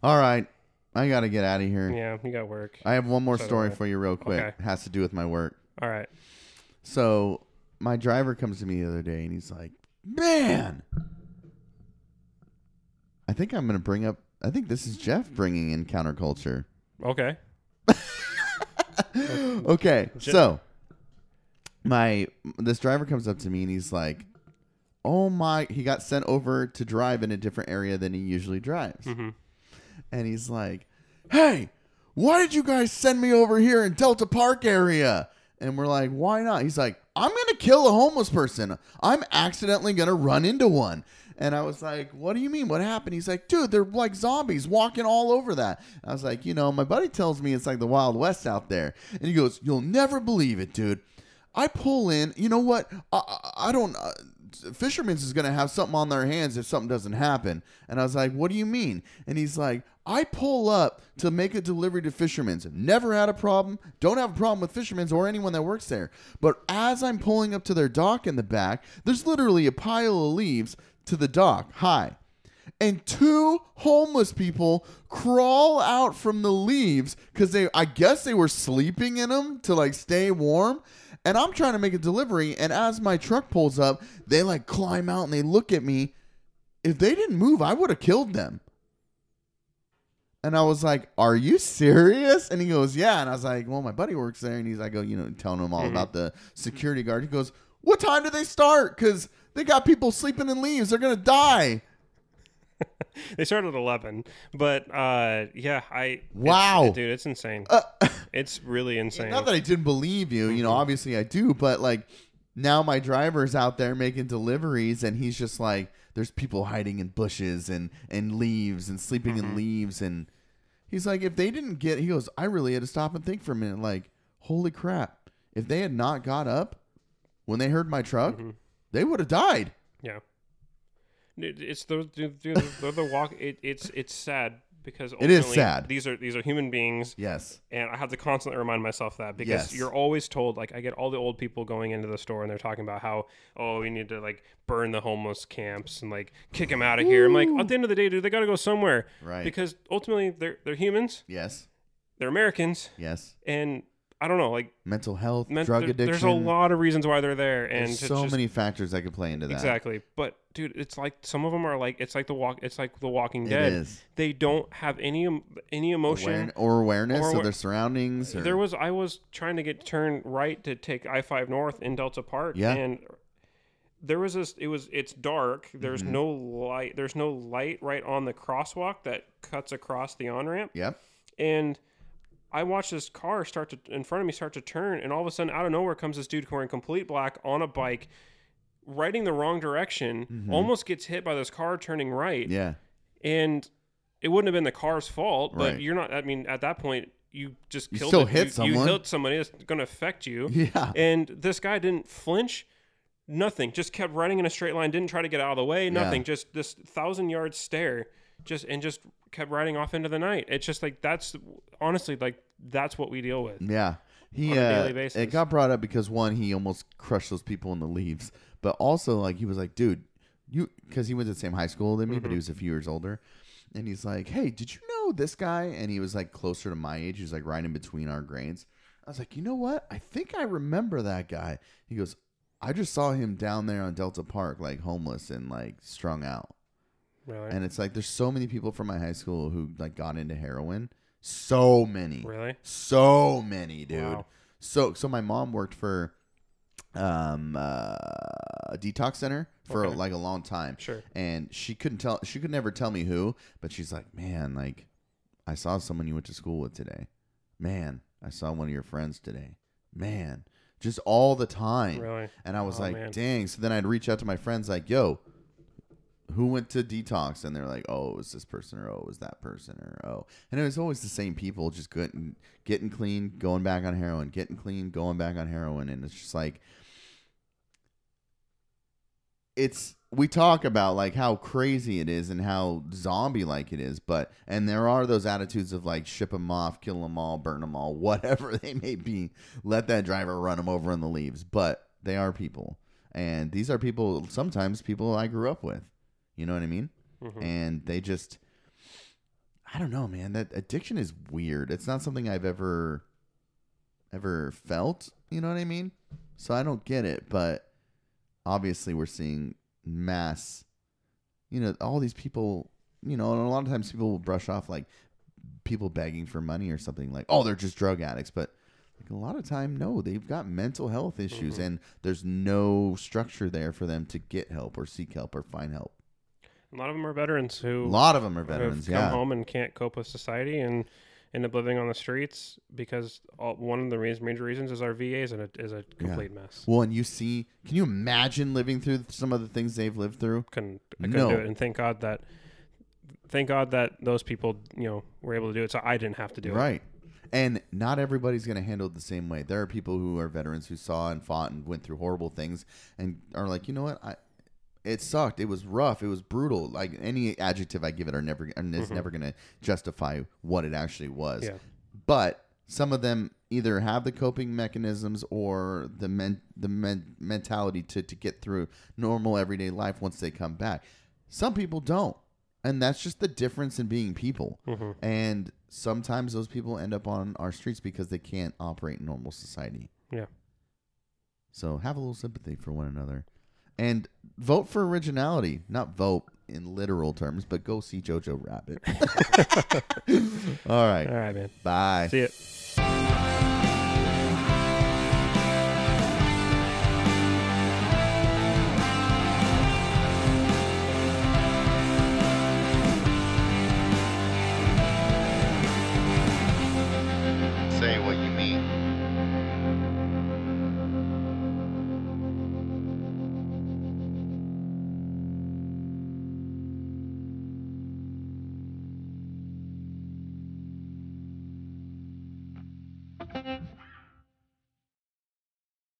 All right. I got to get out of here. Yeah, you got work. I have one more So story for you, real quick. Okay. Has to do with my work. All right. So, my driver comes to me the other day and he's like, Man, I think I'm going to bring up, I think this is Jeff bringing in counterculture. Okay. <laughs> okay, so my this driver comes up to me and he's like, "Oh my!" He got sent over to drive in a different area than he usually drives, Mhm. and he's like, "Hey, why did you guys send me over here in Delta Park area?" And we're like, "Why not?" He's like, "I'm gonna kill a homeless person. I'm accidentally gonna run into one." And I was like, "What do you mean? What happened?" He's like, "Dude, they're like zombies walking all over that." I was like, "You know, my buddy tells me it's like the Wild West out there." And he goes, "You'll never believe it, dude. I pull in. You know what? I, I, I don't. Uh, Fisherman's is gonna have something on their hands if something doesn't happen." And I was like, "What do you mean?" And he's like, "I pull up to make a delivery to Fisherman's. Never had a problem. Don't have a problem with Fisherman's or anyone that works there. But as I'm pulling up to their dock in the back, there's literally a pile of leaves to the dock. High." and two homeless people crawl out from the leaves because they i guess they were sleeping in them to like stay warm and i'm trying to make a delivery and as my truck pulls up they like climb out and they look at me. If they didn't move i would have killed them. And i was like are you serious? And he goes yeah. And i was like well my buddy works there and he's like go, you know telling him all Mhm. about the security guard. He goes what time do they start? Because they got people sleeping in leaves. They're gonna die <laughs> They started at 11, but uh yeah, I it's- Wow. dude, it's insane. Uh, <laughs> it's really insane. Not that I didn't believe you, you know, Mhm. obviously I do, but like now my driver's out there making deliveries and he's just like there's people hiding in bushes and and leaves and sleeping in Mhm. leaves and he's like if they didn't get he goes I really had to stop and think for a minute like holy crap if they had not got up when they heard my truck Mhm. they would have died. Yeah. It- It's the dude, they're the walk. It, it's it's sad because It is sad. These are these are human beings, Yes. and I have to constantly remind myself that because Yes. you're always told like I get all the old people going into the store and they're talking about how oh we need to like burn the homeless camps and like kick them out of here. I'm like at the end of the day, dude, they got to go somewhere Right. because ultimately they're they're humans, yes. they're Americans, Yes. and I don't know like Mental health, men- drug there- addiction. There's a lot of reasons why they're there, and There's so just- many factors that could play into that. Exactly, but dude, it's like some of them are like it's like the walk. It's like The Walking Dead. is. They don't have any any emotion. Aware- or awareness Or of their surroundings. Or, There was I was trying to get turned right to take I five north in Delta Park, Yeah. and there was this. It was it's dark. There's Mm-hmm. no light. There's no light right on the crosswalk that cuts across the on ramp, Yep. and I watched this car start to in front of me start to turn, and all of a sudden, out of nowhere, comes this dude wearing complete black on a bike, riding the wrong direction. Almost gets hit by this car turning right, Mm-hmm. Yeah. and it wouldn't have been the car's fault. But Right. you're not. I mean, at that point, you just You killed still it. hit you, someone. You hit somebody. It's going to affect you. Yeah. And this guy didn't flinch. Nothing. Just kept running in a straight line. Didn't try to get out of the way. Nothing. Just this thousand yard stare. Just and just kept riding off into the night. It's just like that's honestly like that's what we deal with. Yeah. He uh, daily basis. it got brought up because one, he almost crushed those people in the leaves, but also like he was like, dude, you because he went to the same high school than me, Mm-hmm. but he was a few years older, and he's like, hey, did you know this guy? And he was like closer to my age. He was like right in between our grades. I was like, you know what? I think I remember that guy. He goes, I just saw him down there on Delta Park, like homeless and like strung out. Really. And it's like there's so many people from my high school who like got into heroin. So many. really. So many, dude. Wow. So so my mom worked for um uh, a detox center for Okay. like a long time. Sure. And she couldn't tell she could never tell me who, but she's like, "Man, like I saw someone you went to school with today. Man, I saw one of your friends today. Man, just all the time." Really. And I was Oh, like, man. "Dang." So then I'd reach out to my friends like, "Yo, who went to detox and they're like oh it was this person or oh it was that person or oh. And it was always the same people just getting getting clean going back on heroin getting clean going back on heroin. And it's just like it's we talk about like how crazy it is and how zombie like it is but and there are those attitudes of like ship them off kill them all burn them all <laughs> whatever they may be let that driver run them over in the leaves. But they are people. And these are people sometimes people i grew up with you know what i mean? Mhm. and they just i don't know man. That addiction is weird. It's not something i've ever ever felt. You know what i mean? So i don't get it. But obviously we're seeing mass you know all these people you know and a lot of times people will brush off like people begging for money or something like oh they're just drug addicts. But like a lot of time no. They've got mental health issues and there's no structure there for them to get help or seek help or find help A lot of them are veterans who a lot of them are veterans come yeah home and can't cope with society and end up living on the streets because all, one of the major reasons is our VA is a, is a complete mess. well and you see can you imagine living through some of the things they've lived through Couldn't I couldn't No. do it, and thank God that thank God that those people you know were able to do it, so I didn't have to do it. Right. And not everybody's going to handle it the same way. There are people who are veterans who saw and fought and went through horrible things and are like, you know what? I, it sucked. It was rough. It was brutal. Like any adjective I give it are never and is never going to justify what it actually was. Yeah. But some of them either have the coping mechanisms or the men, the men, mentality to, to get through normal everyday life once they come back. Some people don't. And that's just the difference in being people. Mhm. And sometimes those people end up on our streets because they can't operate in normal society. Yeah. So have a little sympathy for one another. And vote for originality. Not vote in literal terms, but go see Jojo Rabbit. <laughs> <laughs> All right. All right, man. Bye. See it.